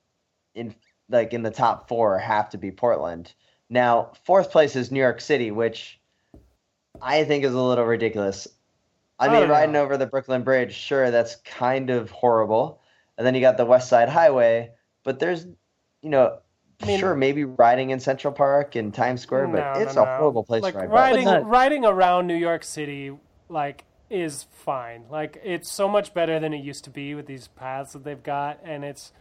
in like in the top four have to be Portland. Now, fourth place is New York City, which I think is a little ridiculous. I I mean, don't riding over the Brooklyn Bridge, sure, that's kind of horrible. And then you got the West Side Highway, but there's, you know, I mean- sure, maybe riding in Central Park and Times Square, but No, it's no, a no. horrible place like to ride. riding But not- riding around New York City like is fine. Like it's so much better than it used to be with these paths that they've got and it's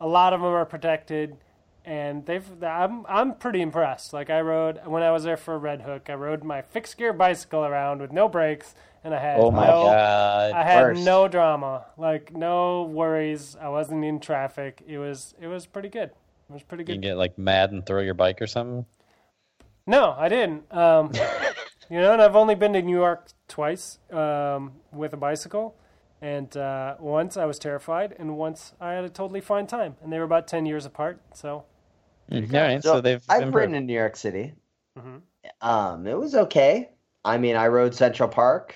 a lot of them are protected and they've I'm I'm pretty impressed. Like I rode when I was there for Red Hook, I rode my fixed gear bicycle around with no brakes and I had Oh my no god. I had Worst. no drama, like no worries. I wasn't in traffic. It was it was pretty good. It was pretty good. you get like mad and throw your bike or something. No, I didn't. Um, you know, and I've only been to New York twice um, with a bicycle, and uh, once I was terrified, and once I had a totally fine time, and they were about ten years apart. So Mm, All right, So, so, they've I've improved. ridden in New York City. Mhm. Um, it was okay. I mean, I rode Central Park.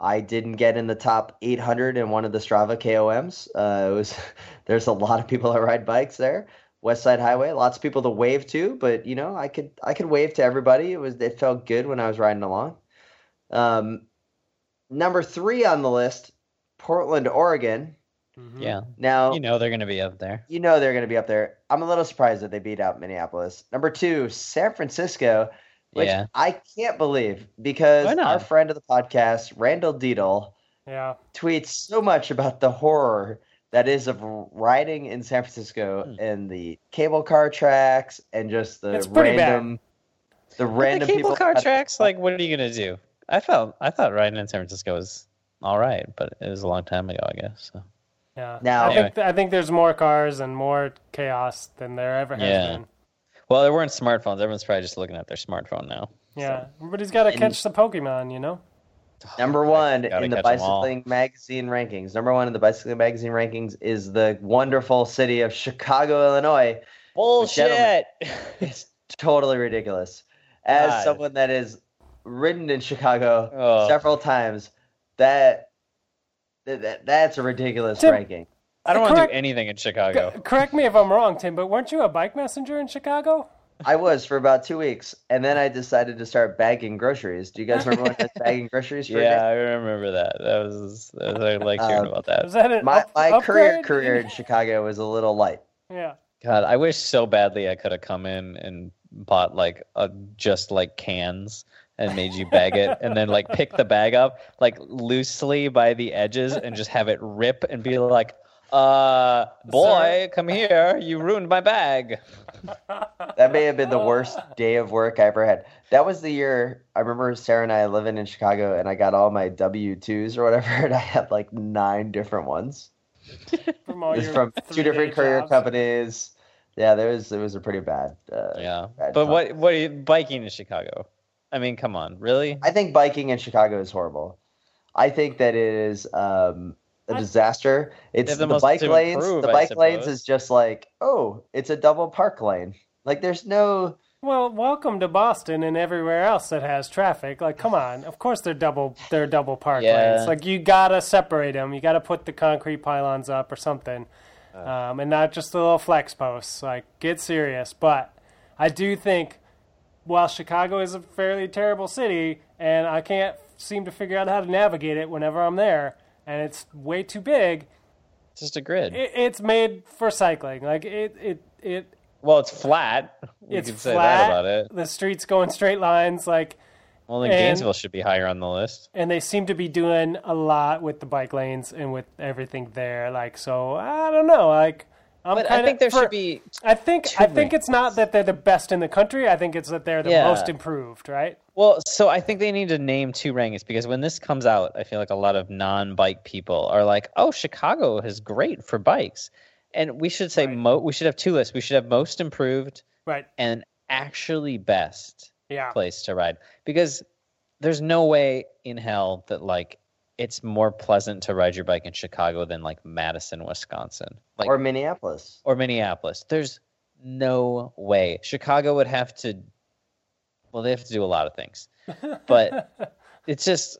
I didn't get in the top 800 in one of the Strava KOMs. Uh, it was there's a lot of people that ride bikes there. West Side Highway, lots of people to wave to, but you know, I could I could wave to everybody. It was it felt good when I was riding along. Um, number three on the list, Portland, Oregon. mhm. Yeah, Now you know they're gonna be up there. you know they're going to be up there. I'm a little surprised that they beat out Minneapolis. Number two, San Francisco, which Yeah. I can't believe because our friend of the podcast, Randall Deedle, yeah, tweets so much about the horror that is of riding in San Francisco Hmm. and the cable car tracks and just the It's pretty bad. random, the But random the cable car tracks, like, what are you gonna do? I felt I thought riding in San Francisco was all right, but it was a long time ago, I guess. So. yeah. Now- I think I think there's more cars and more chaos than there ever has Yeah. been. Well, there weren't smartphones. Everyone's probably just looking at their smartphone now. Yeah, everybody's got to catch the Pokemon, you know. Number one in the catch 'em bicycling magazine rankings. Number one in the bicycling magazine rankings is the wonderful city of Chicago, Illinois. Bullshit. It's totally ridiculous. As God. someone that has ridden in Chicago Oh. several times, that, that, that that's a ridiculous Tim- ranking. I don't want to do anything in Chicago. C- correct me if I'm wrong, Tim, but weren't you a bike messenger in Chicago? I was for about two weeks, and then I decided to start bagging groceries. Do you guys remember when I was bagging groceries for Yeah, day? I remember that. That was, that was I like hearing Um, about that. Was that an My up- my career career in Chicago was a little light. Yeah. God, I wish so badly I could have come in and bought like a, just like cans and made you bag it and then like pick the bag up like loosely by the edges and just have it rip and be like uh boy come here you ruined my bag That may have been the worst day of work I ever had. That was the year I remember Sarah and I living in Chicago, and I got all my W twos or whatever, and I had like nine different ones. From all your from two different courier jobs. companies. Yeah, there was it was a pretty bad. Uh, yeah bad but time. what what are you biking in chicago i mean come on really I think biking in Chicago is horrible. I think that it is um, a I- disaster. It's the the, bike lanes. improve, the bike lanes is just like, oh, it's a double park lane. Like there's no. Well, welcome to Boston and everywhere else that has traffic. Like, come on. Of course, they're double. They're double park Yeah. lanes. Like, you gotta separate them. You gotta put the concrete pylons up or something, um, and not just the little flex posts. Like, get serious. But I do think, while Chicago is a fairly terrible city, and I can't seem to figure out how to navigate it whenever I'm there, and it's way too big. it's just a grid It, it's made for cycling. Like, it, it, it well it's flat we it's can say flat. that about it The streets go in straight lines. Like, well then and- gainesville should be higher on the list and they seem to be doing a lot with the bike lanes and with everything there. Like, so I don't know. Like, I'm but kind i think there for, should be I think I think it's not that they're the best in the country. I think it's that they're the Yeah. most improved. Right? Well, so I think they need to name two rankings because when this comes out, I feel like a lot of non-bike people are like, "Oh, Chicago is great for bikes," and we should say Right. mo- we should have two lists. We should have most improved Right? and actually best Yeah. place to ride because there's no way in hell that like it's more pleasant to ride your bike in Chicago than like Madison, Wisconsin, like or Minneapolis. or Minneapolis. There's no way. Chicago would have to well, they have to do a lot of things. But it's just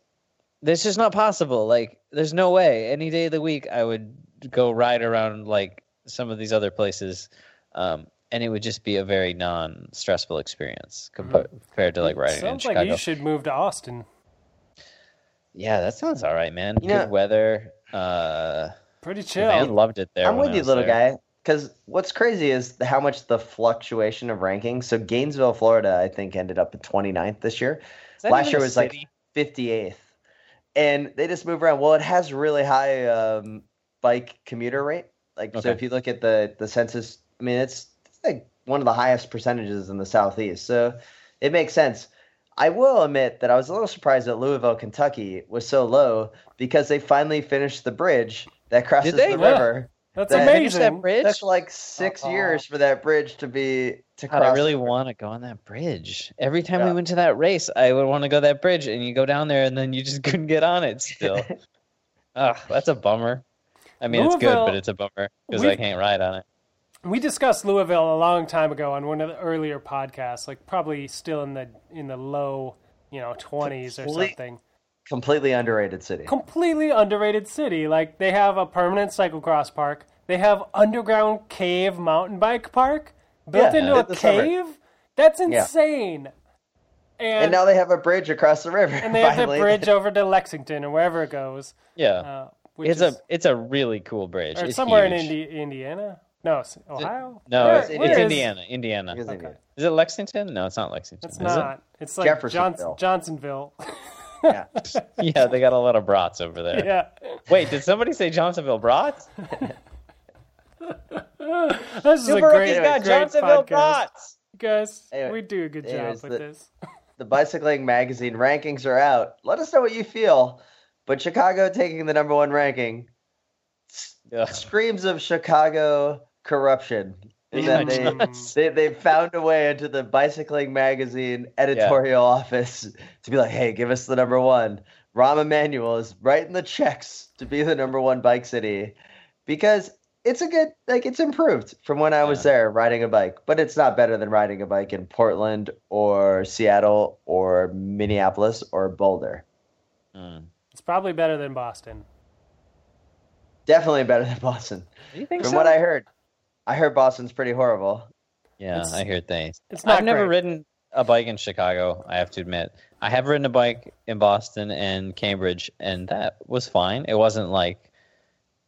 it's just not possible. Like there's no way. Any day of the week I would go ride around like some of these other places. Um and it would just be a very non-stressful experience compa- compared to like riding in Sounds like Chicago. you should move to Austin. Yeah, that sounds all right, man. You Good know- weather. Uh, Pretty chill. van loved it there. I'm with you, little there. guy. Because what's crazy is how much the fluctuation of rankings. So Gainesville, Florida, I think ended up at 29th this year. Last year a was like 58th, and they just move around. Well, it has really high um, bike commuter rate. Like so, if you look at the the census, I mean, it's, it's like one of the highest percentages in the southeast. So it makes sense. I will admit that I was a little surprised that Louisville, Kentucky, was so low because they finally finished the bridge that crosses the Yeah. river. That's That- Finish that bridge. It took like 6 Uh-uh. years for that bridge to be to God, cross. I really want to go on that bridge. Every time we went to that race, I would want to go that bridge, and you go down there, and then you just couldn't get on it. Still, Ugh, that's a bummer. I mean, it's good, but it's a bummer because I can't ride on it. We discussed Louisville a long time ago on one of the earlier podcasts. Like probably still in the in the low, you know, twenties or something. Completely underrated city. completely underrated city. Like they have a permanent cyclocross park. They have underground cave mountain bike park built Yeah, into a in the summer. cave. That's Yeah. insane. And, and now they have a bridge across the river. and they have the finally. bridge over to Lexington or wherever it goes. Yeah, Uh, which it's is, a it's a really cool bridge. or It's somewhere huge. in Indi- Indiana. No, it's Ohio. No, Where- it's, It's where it's is- Indiana. Indiana. Because they Okay. do. Is it Lexington? No, it's not Lexington. It's is it? not. It's like Johns- Jeffersonville. Johnsonville. Yeah. Yeah, they got a lot of brats over there. yeah. Wait, did somebody say Johnsonville brats? This is a Super great, Rookie's got great Johnsonville podcast. brats. Guys, Anyway, we do a good job with the- this. the bicycling magazine rankings are out. Let us know what you feel. But Chicago taking the number one ranking Yeah. screams of Chicago corruption. In Yeah, that they, they they found a way into the bicycling magazine editorial office to be like, hey, give us the number one. Rahm Emanuel is writing the checks to be the number one bike city because it's a good like it's improved from when I was Yeah. there riding a bike, but it's not better than riding a bike in Portland or Seattle or Minneapolis or Boulder. Hmm. It's probably better than Boston. Definitely better than Boston. You think From so? what I heard, I heard Boston's pretty horrible. Yeah, It's- I hear things. It's not I've never ridden a bike in Chicago. I have to admit, I have ridden a bike in Boston and Cambridge, and that was fine. It wasn't like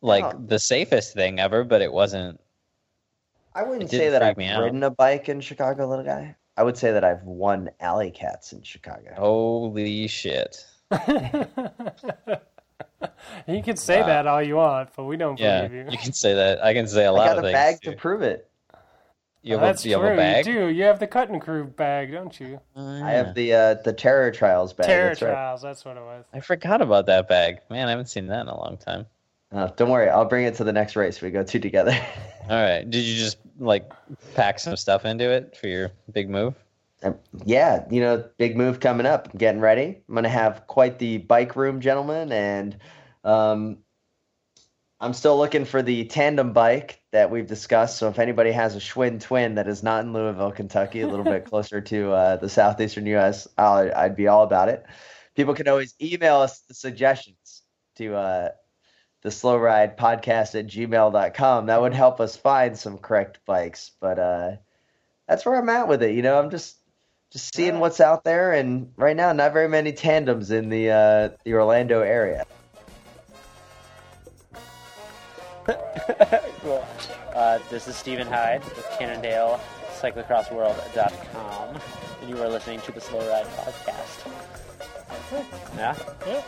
like Yeah. the safest thing ever, but it wasn't. I wouldn't say that I've me out. ridden a bike in Chicago, little guy. I would say that I've won alley cats in Chicago. Holy shit! you can say Wow. that all you want, but we don't Yeah, believe you. you can say that. I can say a I lot got of a things. bag too. to prove it. You have, That's a, you true. have a bag. You do. You have the cut and crew bag, don't you? Oh, I have the uh, the terror trials bag. Terror that's right. trials. That's what it was. I forgot about that bag. Man, I haven't seen that in a long time. Uh, don't worry, I'll bring it to the next race. We go two together. All right. Did you just like pack some stuff into it for your big move? Um, yeah, you know, big move coming up. I'm getting ready. I'm going to have quite the bike room, gentlemen, and um, I'm still looking for the tandem bike that we've discussed. So if anybody has a Schwinn Twin that is not in Louisville, Kentucky, a little bit closer to uh, the southeastern U.S., I'll, I'd be all about it. People can always email us the suggestions to uh, the slow ride podcast at gmail.com. That would help us find some correct bikes. But uh, that's where I'm at with it. You know, I'm just just seeing what's out there, and right now, not very many tandems in the uh, the Orlando area. cool. Uh, this is Stephen Hyde with Cannondale Cyclocrossworld.com, and you are listening to the Slow Ride Podcast. Yeah? Yeah.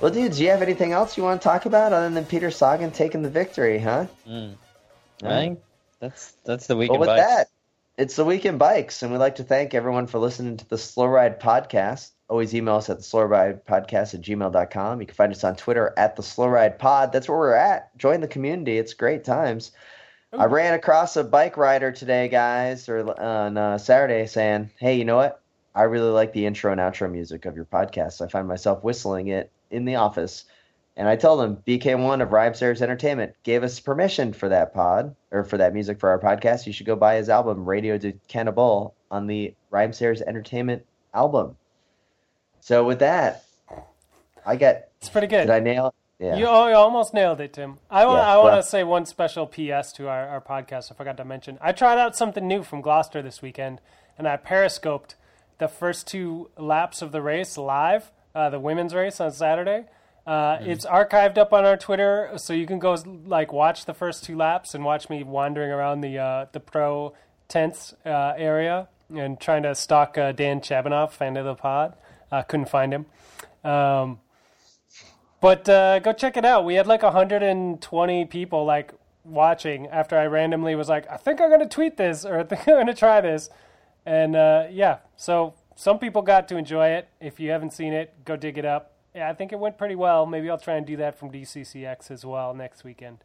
Well, dude, do you have anything else you want to talk about other than Peter Sagan taking the victory, huh? Mm. I Right. think that's that's the Well, weekend with bikes. that, it's the weekend bikes, and we'd like to thank everyone for listening to the Slow Ride Podcast. Always email us at the slow ride podcast at gmail.com. You can find us on Twitter at the slow ride pod. That's where we're at. Join the community. It's great times. I ran across a bike rider today, guys, or on uh, Saturday, saying, "Hey, you know what? I really like the intro and outro music of your podcast. I find myself whistling it in the office." And I told him BK1 of Rhymesayers Entertainment gave us permission for that pod or for that music for our podcast. You should go buy his album Radio do Canibal on the Rhymesayers Entertainment album. So with that, I got. It's pretty good. Did I nail it? Yeah. You, oh, you almost nailed it, Tim. I want, Yeah, I want well- to say one special PS to our, our podcast. I forgot to mention. I tried out something new from Gloucester this weekend, and I periscoped the first two laps of the race live, uh, the women's race on Saturday. Uh, It's archived up on our Twitter, so you can go like watch the first two laps and watch me wandering around the uh, the pro tents uh, area and trying to stalk uh, Dan Chabanov, fan of the pod. Uh, couldn't find him. Um, but uh, go check it out. We had like 120 people like watching after I randomly was like, I think I'm gonna tweet this or I think I'm gonna try this, and uh, yeah. So some people got to enjoy it. If you haven't seen it, go dig it up. Yeah, I think it went pretty well. Maybe I'll try and do that from DCCX as well next weekend.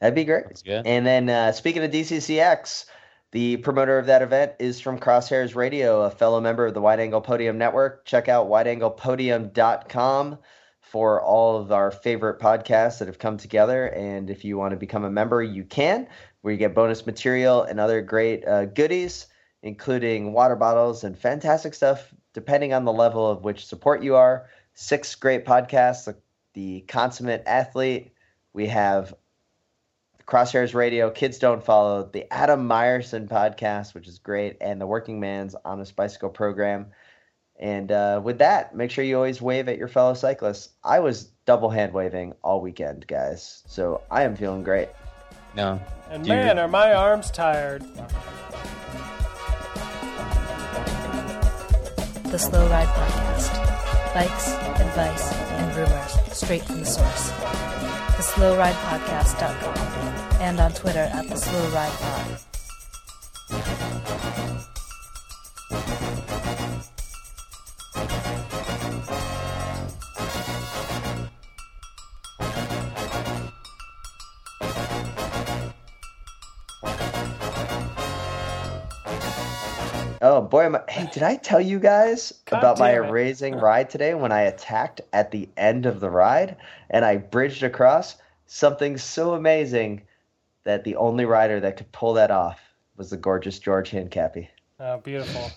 That'd be great. That's good. And then uh, speaking of DCCX, the promoter of that event is from Crosshairs Radio, a fellow member of the Wide Angle Podium Network. Check out wideanglepodium.com for all of our favorite podcasts that have come together. And if you want to become a member, you can, where you get bonus material and other great uh, goodies, including water bottles and fantastic stuff, depending on the level of which support you are. Six great podcasts the, the Consummate Athlete. We have Crosshairs Radio, Kids Don't Follow, the Adam Myerson podcast, which is great, and the Working Man's Honest Bicycle program. And uh, with that, make sure you always wave at your fellow cyclists. I was double hand waving all weekend, guys, so I am feeling great. No. And Do you- man, are my arms tired. The Slow Ride Podcast. Bikes, advice, and rumors straight from the source. TheSlowRidePodcast.com and on Twitter at The Slow boy, am I, hey, did I tell you guys God about my it. amazing ride today when I attacked at the end of the ride and I bridged across? Something so amazing that the only rider that could pull that off was the gorgeous George Hincapie. Oh, beautiful.